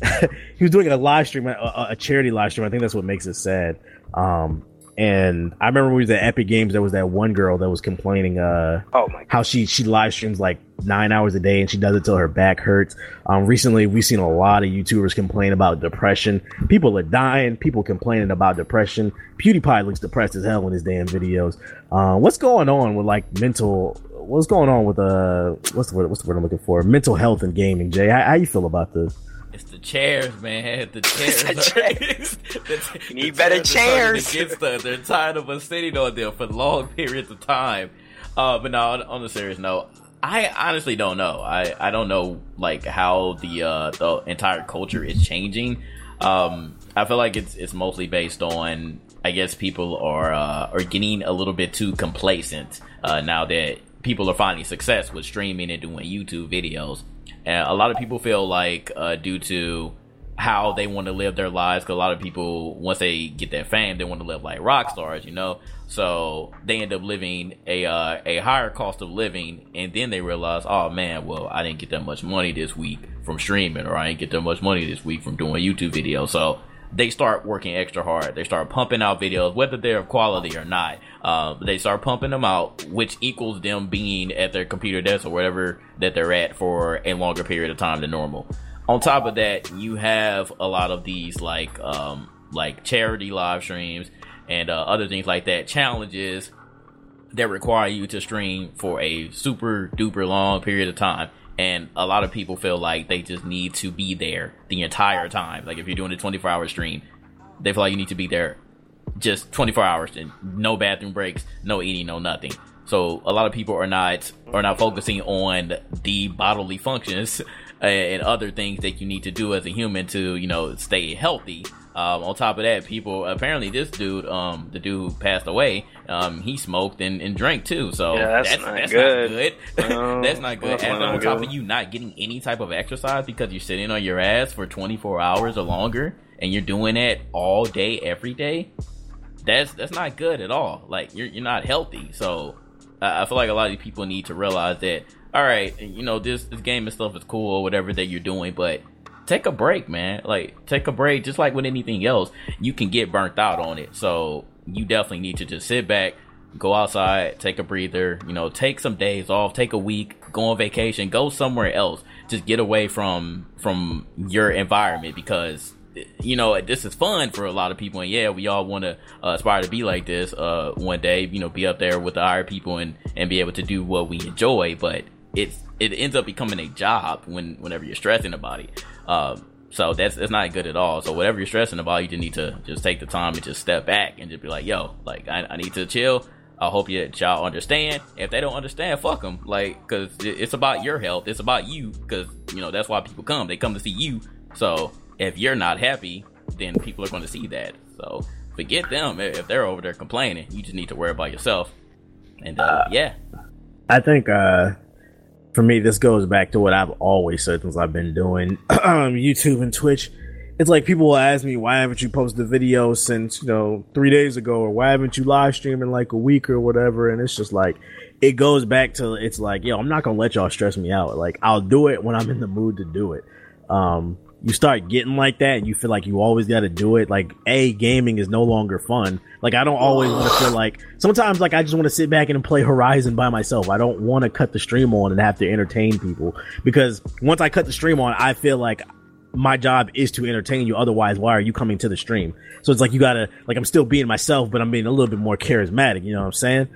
he was doing a live stream, a, a charity live stream. I think that's what makes it sad. Um, and I remember when we was at Epic Games, there was that one girl that was complaining, uh, oh my god. how she she live streams like nine hours a day and she does it till her back hurts. Um, recently we've seen a lot of YouTubers complain about depression. People are dying. People complaining about depression. PewDiePie looks depressed as hell in his damn videos. Uh, what's going on with like mental? What's going on with uh? What's the word? What's the word I'm looking for? Mental health and gaming. Jay, how, how you feel about this? It's the chairs, man. The chairs. the chairs. The- You need the better chairs. to get. They're tired of us sitting on them for long periods of time. Uh, but no, on, on a serious note, I honestly don't know. I, I don't know like how the uh, the entire culture is changing. Um, I feel like it's it's mostly based on I guess people are uh, are getting a little bit too complacent uh, now that people are finding success with streaming and doing YouTube videos. And a lot of people feel like uh, due to how they want to live their lives, because a lot of people once they get that fame, they want to live like rock stars, you know. So they end up living a uh, a higher cost of living, and then they realize, oh man, well I didn't get that much money this week from streaming, or I didn't get that much money this week from doing YouTube videos. So they start working extra hard. They start pumping out videos, whether they're of quality or not. Um, they start pumping them out, which equals them being at their computer desk or whatever that they're at for a longer period of time than normal. On top of that, you have a lot of these like um, like charity live streams and uh, other things like that, challenges that require you to stream for a super duper long period of time. And a lot of people feel like they just need to be there the entire time. Like if you're doing a 24 hour stream, they feel like you need to be there just 24 hours and no bathroom breaks, no eating, no nothing. So a lot of people are not are not focusing on the bodily functions and other things that you need to do as a human to you know stay healthy. Um, on top of that, people apparently this dude, um, the dude who passed away, um, he smoked and, and drank too. So Yeah, that's that's not that's good. not good. No, that's not good. that's And not on top good. of you not getting any type of exercise because you're sitting on your ass for 24 hours or longer, and you're doing that all day, every day. That's that's not good at all. Like you're you're not healthy. So I I feel like a lot of people need to realize that. All right, you know this this game and stuff is cool or whatever that you're doing, but take a break, man. Like take a break. Just like with anything else, you can get burnt out on it. So you definitely need to just sit back, go outside, take a breather. You know, take some days off, take a week, go on vacation, go somewhere else. Just get away from from your environment because you know this is fun for a lot of people and yeah we all want to uh, aspire to be like this uh one day you know be up there with the higher people and and be able to do what we enjoy but it's it ends up becoming a job when whenever you're stressing about it um so that's that's not good at all so whatever you're stressing about you just need to just take the time and just step back and just be like yo like i, I need to chill I hope you y'all understand. If they don't understand, fuck them. Like, cause it's about your health. It's about you. Cause you know, that's why people come. They come to see you. So if you're not happy, then people are going to see that. So forget them if they're over there complaining. You just need to worry about yourself. And uh, uh, yeah, I think uh, for me, this goes back to what I've always said since I've been doing YouTube and Twitch. It's like people will ask me, why haven't you posted a video since, you know, three days ago, or why haven't you live streaming like a week or whatever? And it's just like, it goes back to, it's like, yo, I'm not going to let y'all stress me out. Like, I'll do it when I'm in the mood to do it. Um, you start getting like that and you feel like you always got to do it like a gaming is no longer fun. Like i don't always want to feel like sometimes like i just want to sit back and play horizon by myself. I don't want to cut the stream on and have to entertain people because once i cut the stream on i feel like my job is to entertain you. Otherwise why are you coming to the stream? So it's like you gotta like i'm still being myself but i'm being a little bit more charismatic you know what i'm saying?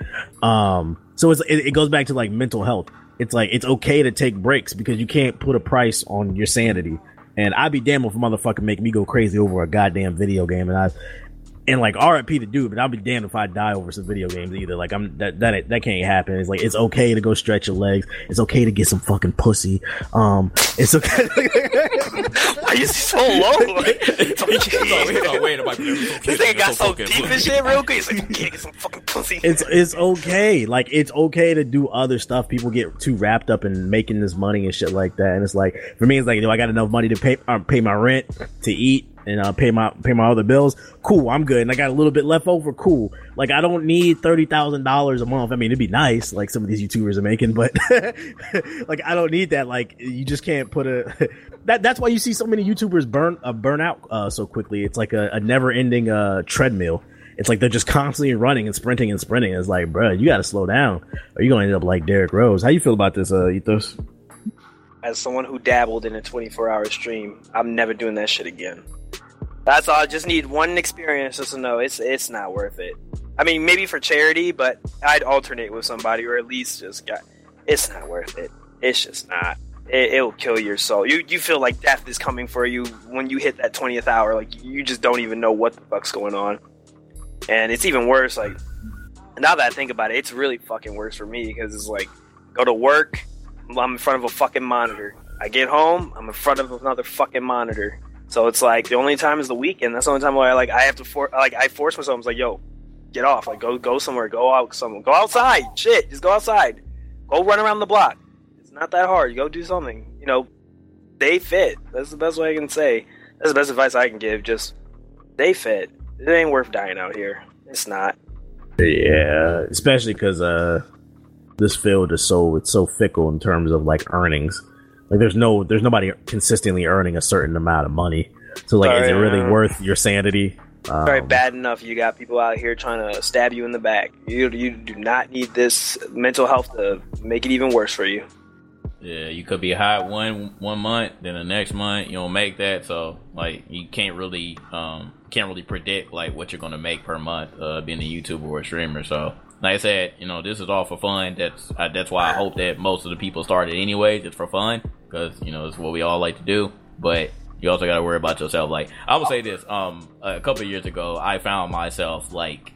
Um so it's it, it goes back to like mental health. It's like it's okay to take breaks because you can't put a price on your sanity and I'd be damn if a motherfucker make me go crazy over a goddamn video game. And I, and like RIP to do, but I'll be damned if I die over some video games either. Like I'm that that that can't happen. It's like it's okay to go stretch your legs. It's okay to get some fucking pussy. Um, it's okay. Why you so low? Like, this thing got so deep and shit real quick. It's like okay, get some fucking pussy. It's it's okay. Like it's okay to do other stuff. People get too wrapped up in making this money and shit like that. And it's like for me, it's like, do I got enough money to pay uh, pay my rent, to eat, and uh, pay my pay my other bills. Cool, I'm good, and I got a little bit left over. Cool. Like I don't need thirty thousand dollars a month. I mean, it'd be nice, like some of these YouTubers are making, but like I don't need that. Like you just can't put a. that that's why you see so many YouTubers burn uh, burn out uh, so quickly. It's like a, a never ending uh, treadmill. It's like they're just constantly running and sprinting and sprinting. It's like, bro, you got to slow down, or you're gonna end up like Derrick Rose. How you feel about this, uh, Ethos? As someone who dabbled in a 24 hour stream, I'm never doing that shit again. That's all. I just need one experience just to know it's it's not worth it. I mean, maybe for charity, but I'd alternate with somebody, or at least just got. It's not worth it. It's just not. It, will kill your soul. You you feel like death is coming for you when you hit that twentieth hour. Like you just don't even know what the fuck's going on. And it's even worse. Like now that I think about it, it's really fucking worse for me because it's like go to work, I'm in front of a fucking monitor. I get home, I'm in front of another fucking monitor. So it's like the only time is the weekend. That's the only time where I like I have to for like I force myself. I'm like, yo, get off. Like go go somewhere. Go out somewhere. Go outside. Shit, just go outside. Go run around the block. It's not that hard. Go do something. You know, they fit. That's the best way I can say. That's the best advice I can give. Just they fit. It ain't worth dying out here. It's not. Yeah, especially because uh, this field is so it's so fickle in terms of like earnings. Like there's no there's nobody consistently earning a certain amount of money. So like, Sorry, is it really uh, worth your sanity? Um, Sorry, bad enough you got people out here trying to stab you in the back. You you do not need this mental health to make it even worse for you. Yeah, you could be hot one one month, then the next month you don't make that. So like you can't really um can't really predict like what you're gonna make per month uh being a YouTuber or a streamer. So like I said, you know, this is all for fun. That's that's why I hope that most of the people started anyway, just for fun, because you know it's what we all like to do. But you also got to worry about yourself. Like I would say this, um, a couple years ago, I found myself like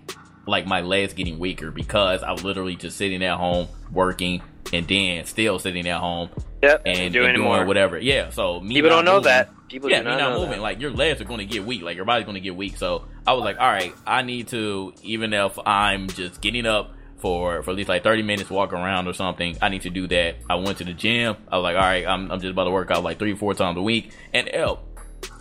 like my legs getting weaker because I was literally just sitting at home working and then still sitting at home yep, and, doing, and doing whatever. Yeah, so me people don't know moving, that. People yeah, do not, not moving. That. Like your legs are going to get weak. Like your body's going to get weak. So I was like, all right, I need to even if I'm just getting up for for at least like 30 minutes walk around or something i need to do that i went to the gym i was like all right i'm, I'm just about to work out like three or four times a week and help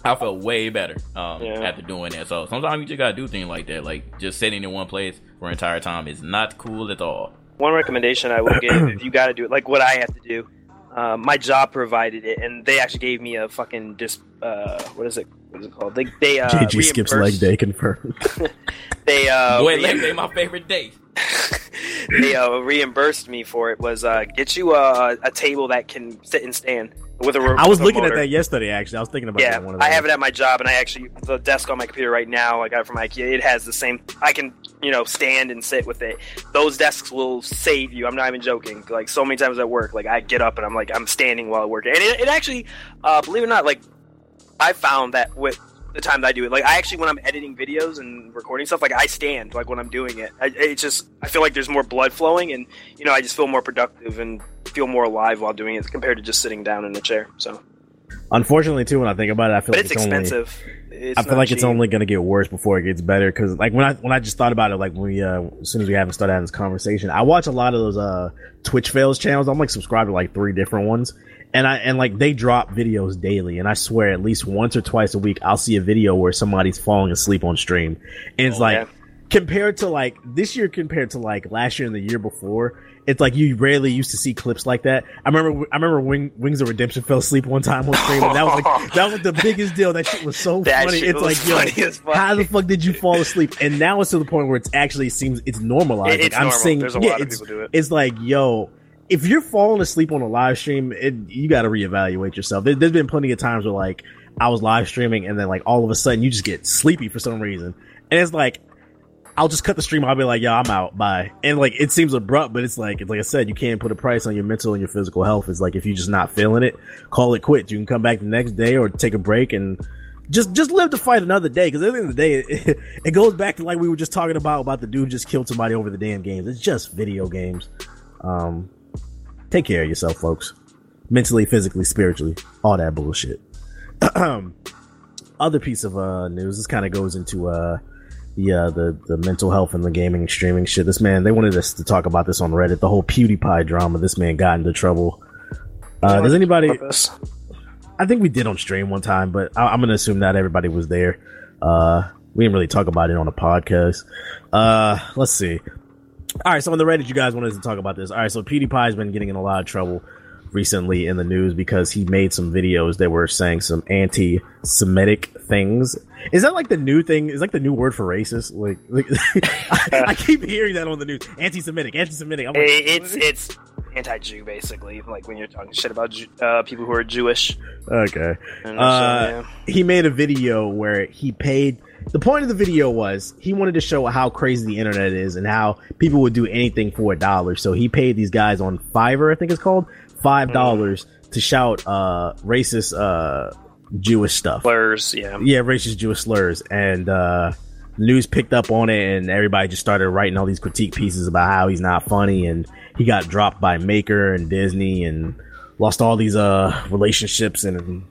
I felt way better um, yeah. after doing that. So sometimes you just gotta do things like that. Like just sitting in one place for an entire time is not cool at all. One recommendation I will give if you gotta do it, like what I have to do. Uh, my job provided it, and they actually gave me a fucking dis. Uh, what is it? What is it called? They they uh, JG skips leg day confirmed. they uh, wait, leg day my favorite day. they uh, reimbursed me for it. Was uh, get you a, a table that can sit and stand with a. I was looking motor. at that yesterday. Actually, I was thinking about yeah. One of I have it at my job, and I actually the desk on my computer right now. I got it from IKEA. It has the same. I can you know stand and sit with it. Those desks will save you. I'm not even joking. Like so many times at work, like I get up and I'm like I'm standing while working, and it, it actually, uh, believe it or not, like I found that with the time that I do it. Like I actually, when I'm editing videos and recording stuff, like I stand like when I'm doing it. I, it's just I feel like there's more blood flowing, and you know I just feel more productive and feel more alive while doing it compared to just sitting down in a chair. So, Unfortunately, too, when I think about it, I feel but like it's, it's, expensive. It's I feel like it's only gonna get worse before it gets better. Because like when I when I just thought about it, like when we uh, as soon as we haven't started having this conversation, I watch a lot of those uh Twitch fails channels. I'm like subscribed to like three different ones, and I and like they drop videos daily, and I swear at least once or twice a week I'll see a video where somebody's falling asleep on stream, and it's Oh, like yeah. compared to like this year compared to like last year and the year before. It's like you rarely used to see clips like that. I remember, I remember Wing, Wings of Redemption fell asleep one time on stream, and that was like that was the biggest deal. That shit was so That funny. It's like, yo, funny how the fuck did you fall asleep? And now it's to the point where it's actually seems it's normalized. It- it's like I'm seeing, There's a yeah, lot of it's, people do it. it's like, yo, if you're falling asleep on a live stream, it, you got to reevaluate yourself. There, there's been plenty of times where like I was live streaming and then like all of a sudden you just get sleepy for some reason, and it's like. I'll just cut the stream. I'll be like, "Yo, I'm out. Bye." And like, it seems abrupt, but it's like, like I said, you can't put a price on your mental and your physical health. It's like if you're just not feeling it, call it quit. You can come back the next day or take a break and just just live to fight another day. Because at the end of the day, it, it goes back to like we were just talking about about the dude just killed somebody over the damn games. It's just video games. Um, take care of yourself, folks. Mentally, physically, spiritually, all that bullshit. Other piece of uh news. This kind of goes into uh the uh, the the mental health and the gaming streaming shit. This man, they wanted us to talk about this on Reddit. The whole PewDiePie drama. This man got into trouble. Uh, does anybody? I think we did on stream one time, but I, I'm gonna assume not everybody was there. Uh, we didn't really talk about it on a podcast. Uh, let's see. All right, so on the Reddit, you guys wanted to talk about this. All right, so PewDiePie's been getting in a lot of trouble recently in the news because he made some videos that were saying some anti-Semitic things. Is that like the new thing? Is like the new word for racist? Like, like I, I keep hearing that on the news. Anti-Semitic, anti-Semitic. I'm like, it's it's anti-Jew basically. Like when you're talking shit about uh, people who are Jewish. okay. Uh, so, he made a video where he paid the point of the video was he wanted to show how crazy the internet is and how people would do anything for a dollar so he paid these guys on fiverr i think it's called five dollars to shout uh racist uh jewish stuff slurs. Yeah. yeah racist jewish slurs and uh news picked up on it and everybody just started writing all these critique pieces about how he's not funny and he got dropped by maker and disney and lost all these uh relationships and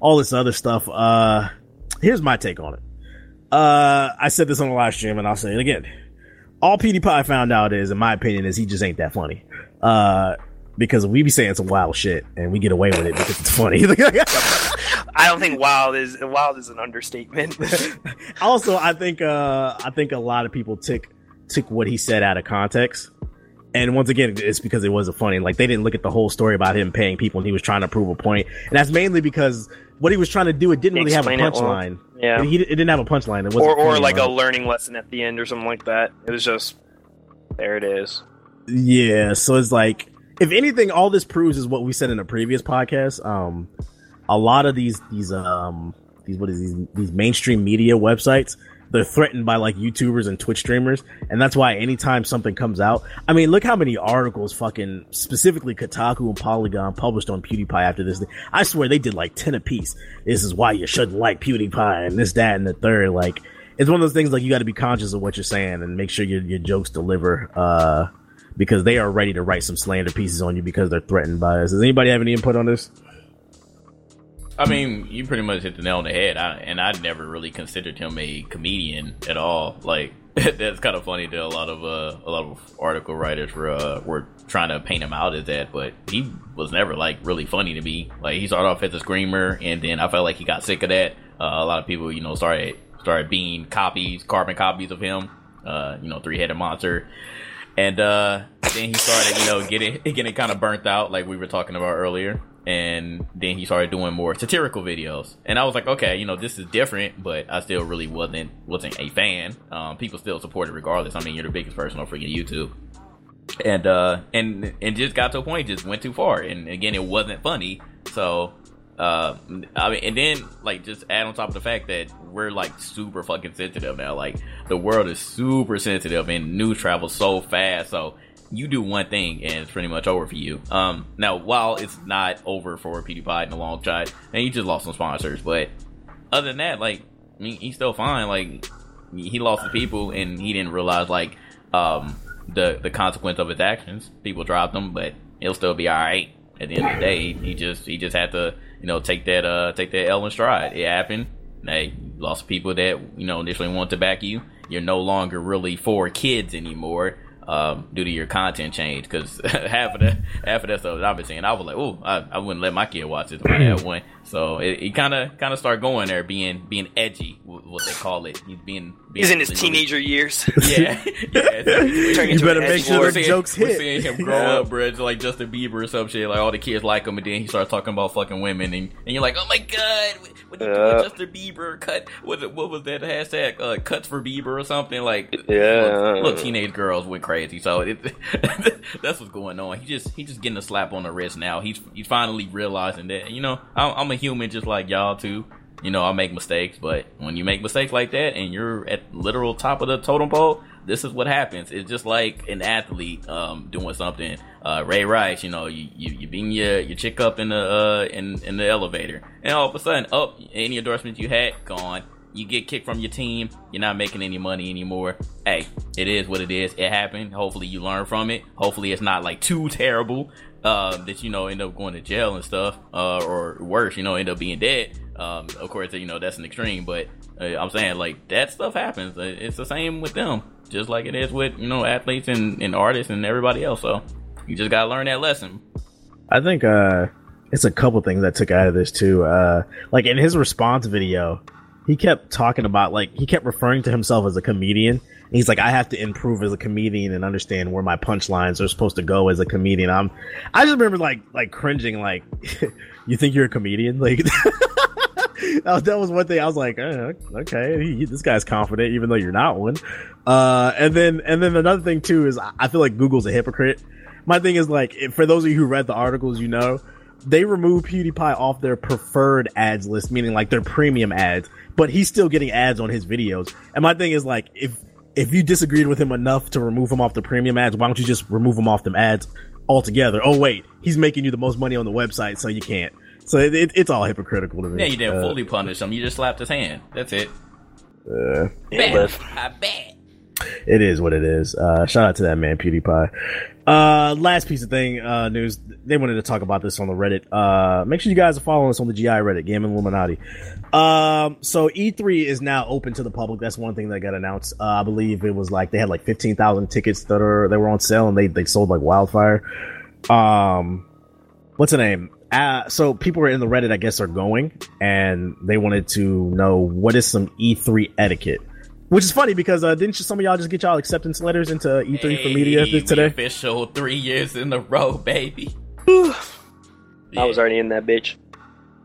all this other stuff uh here's my take on it uh i said this on the live stream and i'll say it again all PewDiePie found out is, in my opinion, is he just ain't that funny. Uh, because we be saying some wild shit and we get away with it because it's funny. I don't think wild is wild is an understatement. also, I think uh, I think a lot of people took took what he said out of context. And once again, it's because it wasn't funny. Like they didn't look at the whole story about him paying people, and he was trying to prove a point. And that's mainly because what he was trying to do, it didn't really have a Explain it well. punchline. Yeah. It, he, it didn't have a punchline. It wasn't or or like a learning lesson at the end or something like that. It was just there. It is. Yeah, so it's like if anything, all this proves is what we said in a previous podcast. Um, a lot of these these um these what is these these mainstream media websites they're threatened by like YouTubers and Twitch streamers, and that's why anytime something comes out, I mean, look how many articles fucking specifically Kotaku and Polygon published on PewDiePie after this thing. I swear they did like ten apiece. This is why you shouldn't like PewDiePie and this, that, and the third. Like, it's one of those things like you got to be conscious of what you're saying and make sure your your jokes deliver. Uh, because they are ready to write some slander pieces on you because they're threatened by us. Does anybody have any input on this? I mean, you pretty much hit the nail on the head. I, and I never really considered him a comedian at all. Like that's kind of funny that a lot of uh, a lot of article writers were uh, were trying to paint him out as that, but he was never like really funny to me. Like he started off as a screamer, and then I felt like he got sick of that. Uh, a lot of people, you know, started started being copies, carbon copies of him. Uh, you know, three headed monster. And uh, then he started, you know, getting getting kind of burnt out, like we were talking about earlier. And then he started doing more satirical videos, and I was like, okay, you know, this is different, but I still really wasn't wasn't a fan. Um, people still support it regardless. I mean, you're the biggest person on freaking YouTube, and uh, and and just got to a point, just went too far, and again, it wasn't funny. So uh, I mean, and then like just add on top of the fact that we're like super fucking sensitive now. Like the world is super sensitive, and news travels so fast. So you do one thing, and it's pretty much over for you. Um, now while it's not over for PewDiePie in the long shot, and he just lost some sponsors, but other than that, like I mean, he's still fine. Like he lost the people, and he didn't realize like um the the consequence of his actions. People dropped him, but he'll still be all right. At the end of the day, he just he just had to you know take that uh take that L in stride. It happened. Hey, lost people that you know initially wanted to back you. You're no longer really for kids anymore um, due to your content change. Because half of that, half of that stuff that I've been seeing, I was like, oh, I, I, wouldn't let my kid watch this if I had one. So it kind of kind of start going there, being being edgy, what they call it. He's being, being he's in his teenager years. Yeah, yeah. you better make sure the jokes hit. We're seeing him grow yeah. up, bro. like Justin Bieber or some shit. Like all the kids like him, and then he starts talking about fucking women, and, and you're like, oh my god, what, what uh, Justin Bieber cut? What what was that hashtag? Uh, cuts for Bieber or something? Like yeah, look, look teenage girls went crazy. So it, that's what's going on. He just he just getting a slap on the wrist now. He's he's finally realizing that you know I'm, I'm a human just like y'all too. You know, I make mistakes, but when you make mistakes like that and you're at literal top of the totem pole, this is what happens. It's just like an athlete um, doing something. Uh, Ray Rice, you know, you you, you beam your your chick up in the uh, in in the elevator, and all of a sudden, up oh, any endorsements you had gone. You get kicked from your team. You're not making any money anymore. Hey, it is what it is. It happened. Hopefully, you learn from it. Hopefully, it's not like too terrible uh, that you know end up going to jail and stuff, uh, or worse, you know, end up being dead. Um, of course, you know that's an extreme, but uh, I'm saying like that stuff happens. Uh, it's the same with them, just like it is with you know athletes and, and artists and everybody else. So you just gotta learn that lesson. I think uh, it's a couple things I took out of this too. Uh, like in his response video, he kept talking about like he kept referring to himself as a comedian he's like, I have to improve as a comedian and understand where my punchlines are supposed to go as a comedian. I'm, I just remember like, like cringing, like, you think you're a comedian? Like, that, was, that was one thing I was like, oh, okay, he, this guy's confident, even though you're not one. Uh, and then, and then another thing too is I feel like Google's a hypocrite. My thing is like, for those of you who read the articles, you know, they removed PewDiePie off their preferred ads list, meaning like their premium ads, but he's still getting ads on his videos. And my thing is like, if if you disagreed with him enough to remove him off the premium ads, why don't you just remove him off the ads altogether? Oh wait, he's making you the most money on the website, so you can't. So it, it, it's all hypocritical to me. Yeah, you didn't uh, fully punish him. You just slapped his hand. That's it. Uh, bet. I bet. It is what it is. Uh, shout out to that man, PewDiePie. Uh, last piece of thing, uh, news. They wanted to talk about this on the Reddit. Uh, make sure you guys are following us on the GI Reddit, Gaming Illuminati. Um, so E3 is now open to the public. That's one thing that got announced. Uh, I believe it was like they had like 15,000 tickets that are, they were on sale and they, they sold like wildfire. Um, what's the name? Uh, so people were in the Reddit, I guess, are going and they wanted to know what is some E3 etiquette. Which is funny because uh, didn't some of y'all just get y'all acceptance letters into E3 hey, for media today? Official three years in a row, baby. yeah. I was already in that bitch.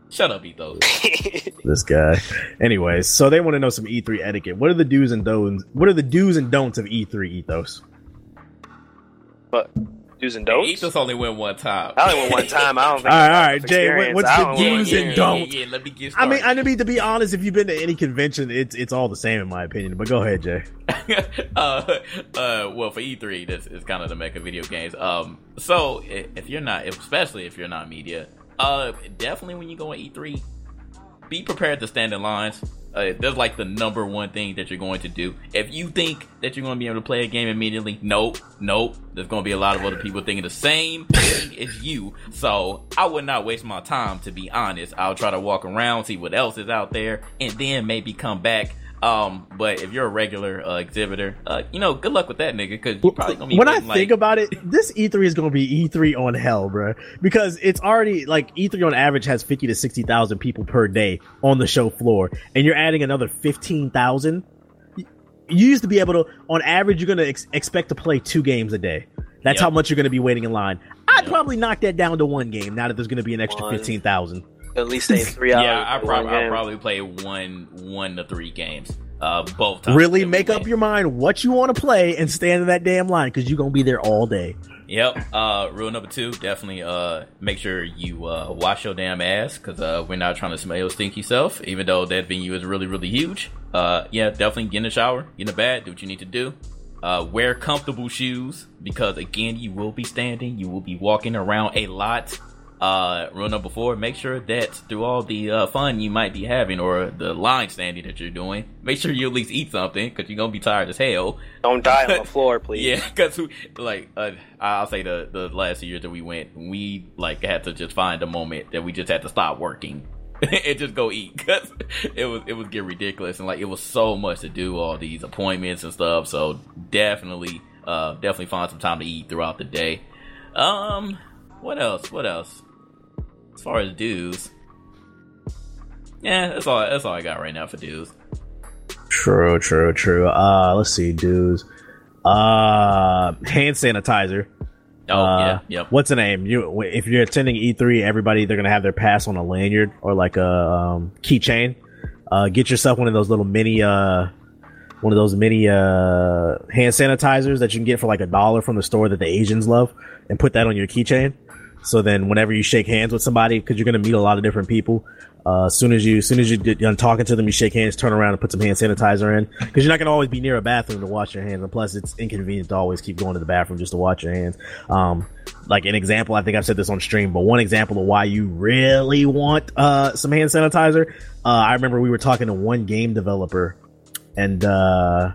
Shut up, Ethos. this guy. Anyways, so they want to know some E3 etiquette. What are the do's and don'ts? What are the do's and don'ts of E3 Ethos? What? Do's and don'ts. Ethos only went one time. I only went one time. I don't think. all right, all right, Jay. what's the do's and don'ts? Yeah, yeah, let me get started. I mean, I mean to be honest, if you've been to any convention, it's it's all the same in my opinion. But go ahead, Jay. uh, uh, well, for E3, this is kind of the mecca video games. Um, so if you're not, especially if you're not media, uh, definitely when you go on E3, be prepared to stand in lines. Uh, that's like the number one thing that you're going to do. If you think that you're going to be able to play a game immediately, nope, nope. There's going to be a lot of other people thinking the same thing as you. So I would not waste my time, to be honest. I'll try to walk around, see what else is out there, and then maybe come back um, but if you're a regular uh, exhibitor, uh, you know, good luck with that nigga because you're probably gonna be. When I like... think about it, this E3 is gonna be E3 on hell, bro. Because it's already like E3 on average has fifty to sixty thousand people per day on the show floor, and you're adding another fifteen thousand. You used to be able to, on average, you're gonna ex- expect to play two games a day. That's yep. how much you're gonna be waiting in line. I'd yep. probably knock that down to one game now that there's gonna be an extra fifteen thousand at least stay three hours. yeah, I probably I probably play one one to three games. Uh, both times. Really make up your mind what you want to play and stand in that damn line because you're gonna be there all day. Yep. Uh, rule number two: definitely uh, make sure you uh, wash your damn ass because uh, we're not trying to smell your stinky self. Even though that venue is really really huge. Uh, yeah, definitely get in the shower, get in the bath, do what you need to do. Uh, wear comfortable shoes because again, you will be standing, you will be walking around a lot uh, rule number four, make sure that through all the uh, fun you might be having or the line standing that you're doing, make sure you at least eat something because you're gonna be tired as hell. Don't die on the floor, please. Yeah, because like uh, I'll say the the last year that we went, we like had to just find a moment that we just had to stop working and just go eat because it was it was getting ridiculous and like it was so much to do all these appointments and stuff. So definitely, uh, definitely find some time to eat throughout the day. Um, what else? What else? As far as do's, yeah, that's all. That's all I got right now for do's. True, true, true. Uh, let's see, dudes. Uh, hand sanitizer. Oh Uh, yeah, yep. What's the name? You, if you're attending E3, everybody they're gonna have their pass on a lanyard or like a um, keychain. Uh, get yourself one of those little mini, uh, one of those mini uh, hand sanitizers that you can get for like a dollar from the store that the Asians love, and put that on your keychain. So then, whenever you shake hands with somebody, because you're gonna meet a lot of different people, uh, as soon as you, as soon as you get done talking to them, you shake hands, turn around and put some hand sanitizer in, because you're not gonna always be near a bathroom to wash your hands, and plus it's inconvenient to always keep going to the bathroom just to wash your hands. Um, like an example, I think I've said this on stream, but one example of why you really want uh some hand sanitizer. Uh, I remember we were talking to one game developer, and uh.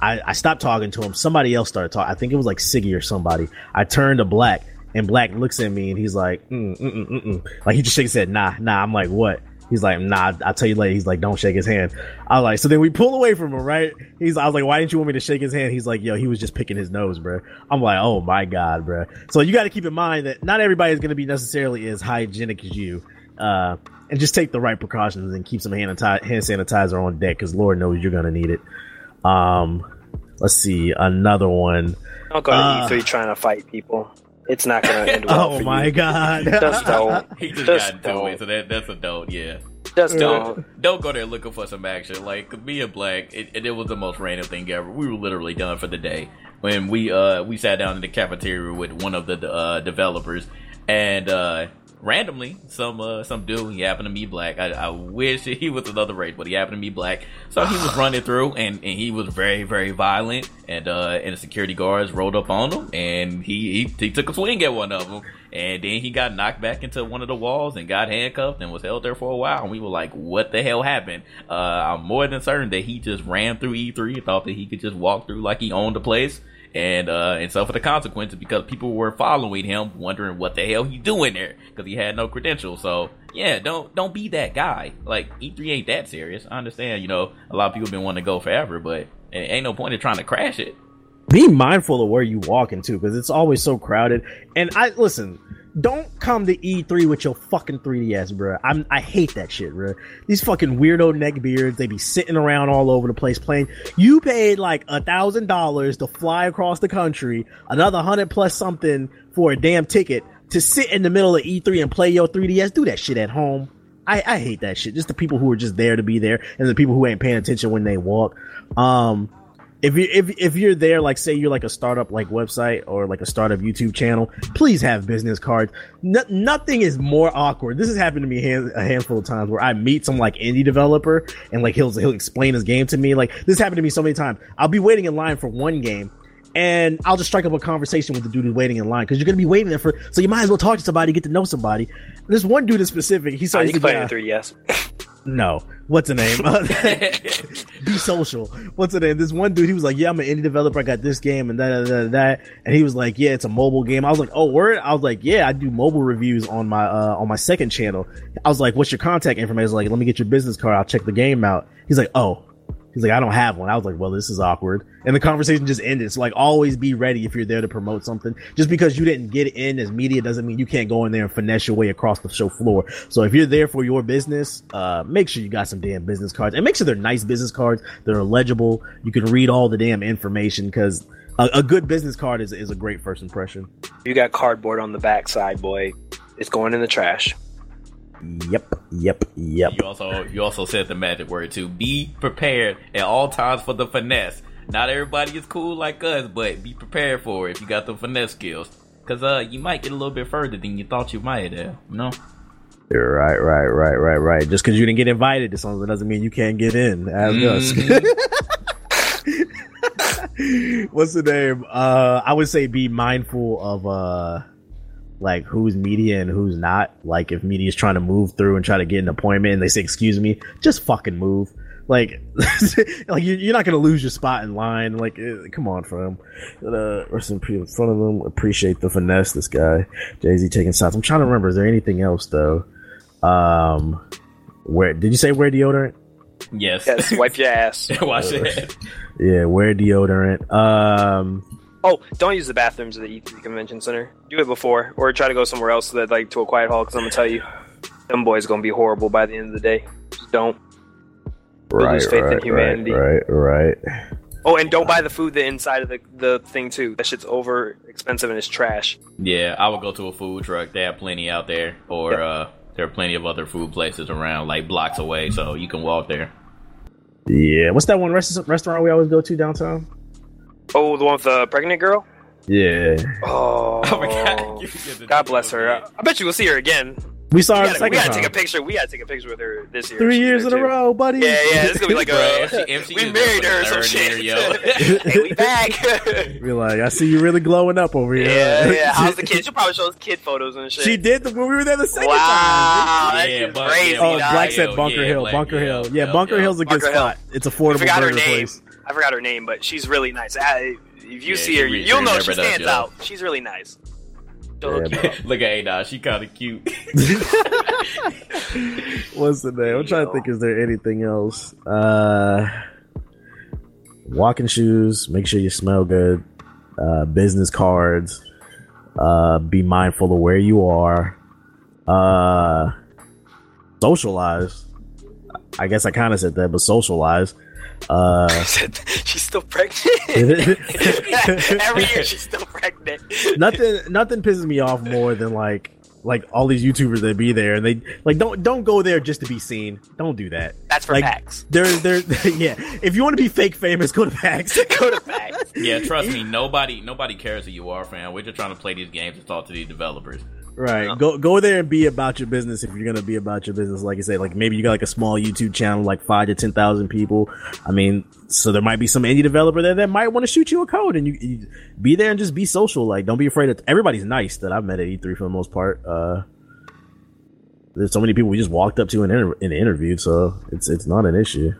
I, I stopped talking to him. Somebody else started talking. I think it was like Siggy or somebody. I turned to Black, and Black looks at me and he's like, mm, mm, mm, mm, mm. like he just shakes his head, nah, nah. I'm like, what? He's like, nah, I'll tell you later. He's like, don't shake his hand. I was like, so then we pull away from him, right? He's, I was like, why didn't you want me to shake his hand? He's like, yo, he was just picking his nose, bro. I'm like, oh my god, bro. So you got to keep in mind that not everybody is going to be necessarily as hygienic as you. Uh, and just take the right precautions and keep some hand, hand sanitizer on deck because Lord knows you're going to need it. Um, let's see, another one. Don't go to Uh. E3 trying to fight people. It's not going to end well Oh my you. god. Just don't. He just, Just got into don't. it, so that that's a don't. Yeah. Just Don't don't. go there looking for some action. Like me and Black, it, it, it was the most random thing ever. We were literally done for the day when we uh we sat down in the cafeteria with one of the uh, developers, and uh randomly some uh some dude he happened to be black. I, I wish he was another race, but he happened to be black. So he was running through, and, and he was very very violent, and uh and the security guards rolled up on him, and he he, he took a swing at one of them. And then he got knocked back into one of the walls and got handcuffed and was held there for a while. And we were like, what the hell happened? Uh, I'm more than certain that he just ran through E3 and thought that he could just walk through like he owned the place and uh, and suffer the consequences because people were following him, wondering what the hell he doing there because he had no credentials. So yeah, don't don't be that guy. Like E3 ain't that serious. I understand, you know, a lot of people been wanting to go forever, but it ain't no point in trying to crash it. be mindful of where you walk into because it's always so crowded. And I listen, don't come to E3 with your fucking 3DS, bro. I'm I hate that shit, bro. These fucking weirdo neckbeards, they be sitting around all over the place playing. You paid like a thousand dollars to fly across the country, another hundred plus something for a damn ticket to sit in the middle of E3 and play your 3DS. Do that shit at home. I, I hate that shit. Just the people who are just there to be there and the people who ain't paying attention when they walk. Um, if you if if you're there, like say you're like a startup like website or like a startup YouTube channel, please have business cards. No, nothing is more awkward. This has happened to me a, hand, a handful of times where I meet some like indie developer and like he'll he'll explain his game to me. Like this happened to me so many times. I'll be waiting in line for one game. And I'll just strike up a conversation with the dude who's waiting in line because you're gonna be waiting there for. So you might as well talk to somebody, get to know somebody. This one dude is specific, he Oh, you can play it 3DS. No, what's the name? be social. What's the name? This one dude, he was like, "Yeah, I'm an indie developer. I got this game and that, that, that, that." And he was like, "Yeah, it's a mobile game." I was like, "Oh, word!" I was like, "Yeah, I do mobile reviews on my uh on my second channel." I was like, "What's your contact information?" Like, "Let me get your business card. I'll check the game out." He's like, "Oh." He's like, I don't have one. I was like, well, this is awkward. And the conversation just ended. So like, always be ready if you're there to promote something. Just because you didn't get in as media doesn't mean you can't go in there and finesse your way across the show floor. So if you're there for your business, uh, make sure you got some damn business cards and make sure they're nice business cards that are legible. You can read all the damn information because a, a good business card is, is a great first impression. You got cardboard on the backside, boy. It's going in the trash. Yep, yep, yep. You also you also said the magic word too. Be prepared at all times for the finesse. Not everybody is cool like us, but be prepared for it if you got the finesse skills. Cause uh you might get a little bit further than you thought you might have. You know? Right, right, right, right, right. Just because you didn't get invited to something doesn't mean you can't get in. Ask us. What's the name? Uh, I would say be mindful of uh, like who's media and who's not. Like if media is trying to move through and try to get an appointment and they say, "Excuse me," just fucking move. Like, like you- you're not gonna lose your spot in line. Like, eh, come on, fam. Uh, rest in peace in front of them. Appreciate the finesse. This guy, Jay Z, taking shots. I'm trying to remember. Is there anything else though? Um, where did you say wear deodorant? Yes. Yes, wipe your ass. Watch it. Yeah, wear deodorant. Um, Oh, don't use the bathrooms at the E3 Convention Center. Do it before, or try to go somewhere else that like to a quiet hall. Because I'm gonna tell you, them boys gonna be horrible by the end of the day. Just don't. right, lose faith in right, humanity. right, right, Oh, and don't buy the food the inside of the the thing too. That shit's over expensive and it's trash. Yeah, I would go to a food truck. They have plenty out there, or Yep. uh, there are plenty of other food places around, like blocks away, so you can walk there. Yeah, what's that one rest- restaurant we always go to downtown? Oh, the one with the pregnant girl. Yeah, Oh, Oh my God. You forget the God bless her. it. I bet you we'll see her again. we saw We her gotta, the we gotta time. take a picture. We gotta take a picture with her this year. Three She's years in there a row, buddy. Yeah, yeah. It's gonna be like a. if she- if she we married her or the some shit. year, yo. hey, we back. Be like, I see you really glowing up over here. yeah, yeah. How's the kid? She'll probably show us kid photos and shit. She did the when we were there the second Wow, time. that Yeah, shit's crazy. yeah, Oh, Black Black said Bunker yeah, Hill. Black Bunker Hill. Hill. Yeah, Yep, Bunker yep. Hill's a good Bunker Hill. spot. It's I affordable forgot her burger name. place. I forgot her name, but she's really nice. I, if you Yeah, see her, re- you'll know she stands yo. out. She's really nice. She'll hook Yeah, you up. Look at Ada, she kind of cute. What's the name? I'm trying to think. Is there anything else? Uh, walking shoes. Make sure you smell good. Uh, business cards. Uh, be mindful of where you are. Uh, socialize. I guess I kind of said that, but socialize. Uh, she's still pregnant. Every Every year she's still pregnant. nothing nothing pisses me off more than like like all these YouTubers that be there and they like don't don't go there just to be seen. Don't do that. That's for Like, PAX. There there yeah. If you want to be fake famous, go to PAX. Go to PAX. yeah, trust me, nobody nobody cares who you are, fam. We're just trying to play these games and talk to these developers. Right. Go go there and be about your business if you're gonna be about your business. Like I say, like maybe you got like a small YouTube channel, like five to ten thousand people. I mean, so there might be some indie developer there that might want to shoot you a code, and you, you be there and just be social. Like, don't be afraid of. Everybody's nice that I've met at E3 for the most part. Uh, there's so many people we just walked up to and, inter- and interviewed, so it's it's not an issue.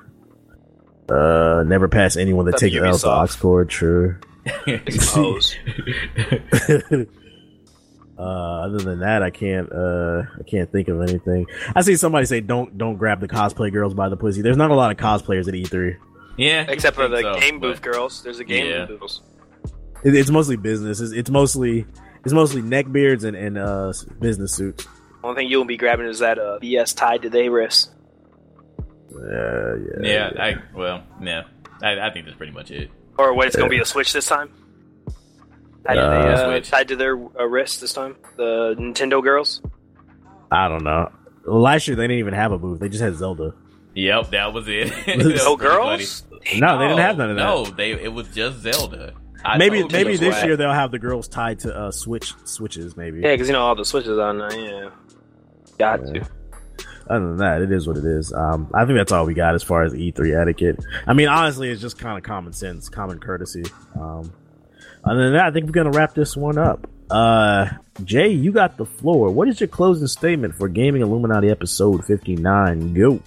Uh, never pass anyone that takes L to Ubisoft. Oxcord. True. Suppose. Uh, other than that, I can't. Uh, I can't think of anything. I see somebody say, "Don't don't grab the cosplay girls by the pussy." There's not a lot of cosplayers at E3. Yeah, Except for the so, game but- booth girls. There's a game Yeah. booth girls. It, it's mostly business. It's, it's mostly it's mostly neckbeards and and uh business suits. Only thing you won't be grabbing is that uh, BS tied to their wrist. Yeah, yeah. Yeah, I well, yeah, I, I think that's pretty much it. Or what? It's gonna be a Switch this time. Tied to, Uh, the, uh, tied to their uh, wrist this time. The Nintendo girls. I don't know. Last year they didn't even have a move. They just had Zelda. Yep, that was it. That No was No girls. No, they didn't have none of that. No, they it was just Zelda. I maybe maybe this whack. year they'll have the girls tied to uh switch switches. Maybe. Yeah, because you know all the Switches on there. Yeah, got to. Other than that, it is what it is. Um, I think that's all we got as far as E3 etiquette. I mean, honestly, it's just kind of common sense, common courtesy. Um, other than that, I think we're gonna wrap this one up. Uh, Jay, you got the floor. What is your closing statement for Gaming Illuminati episode fifty nine? Go.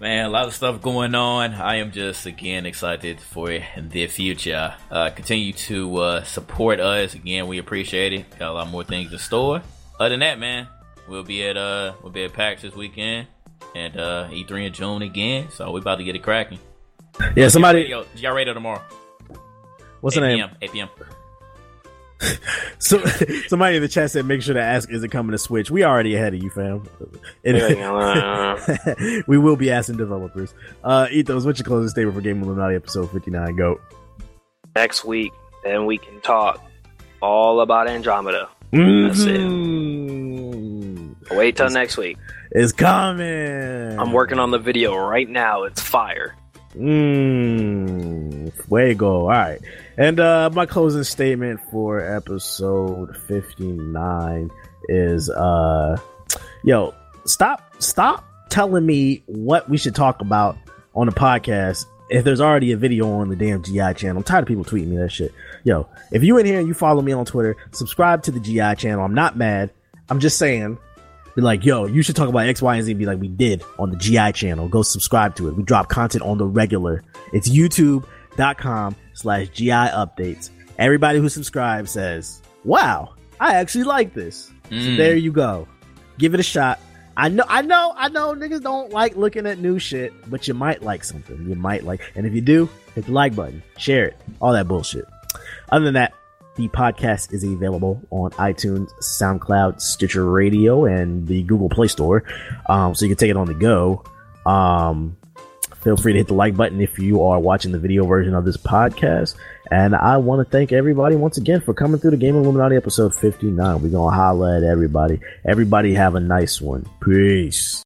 Man, a lot of stuff going on. I am just again excited for the future. Uh, continue to uh, support us. Again, we appreciate it. Got a lot more things in store. Other than that, man, we'll be at uh we'll be at PAX this weekend and uh E3 in June again. So we about to get it cracking. Yeah, somebody. Yo, y'all ready tomorrow. What's the 8 name? PM, 8 p.m. So, somebody in the chat said, "Make sure to ask, is it coming to Switch?" We already ahead of you, fam. And- we will be asking developers. Uh, Ethos, what's your closing statement for Gaming Illuminati episode fifty nine? Go. Next week, then we can talk all about Andromeda. That's it. Mhm. Wait till next week. It's coming. I'm working on the video right now. It's fire. Mmm. Fuego. All right. And uh my closing statement for episode 59 is uh yo, stop stop telling me what we should talk about on the podcast if there's already a video on the damn GI channel, I'm tired of people tweeting me that shit. Yo, if you in here and you follow me on Twitter, subscribe to the GI channel. I'm not mad. I'm just saying, be like, yo, you should talk about X, Y, and Z. Be like, we did on the GI channel. Go subscribe to it. We drop content on the regular. It's youtube.com slash GI updates. Everybody who subscribes says, wow, I actually like this. So Mm. there you go. Give it a shot. I know, I know, I know niggas don't like looking at new shit, but you might like something. You might like, and if you do, hit the like button, share it, all that bullshit. Other than that, the podcast is available on iTunes, SoundCloud, Stitcher Radio, and the Google Play Store. Um, so you can take it on the go. Um, feel free to hit the like button if you are watching the video version of this podcast. And I want to thank everybody once again for coming through the Game Illuminati episode 59. We're going to holla at everybody. Everybody have a nice one. Peace.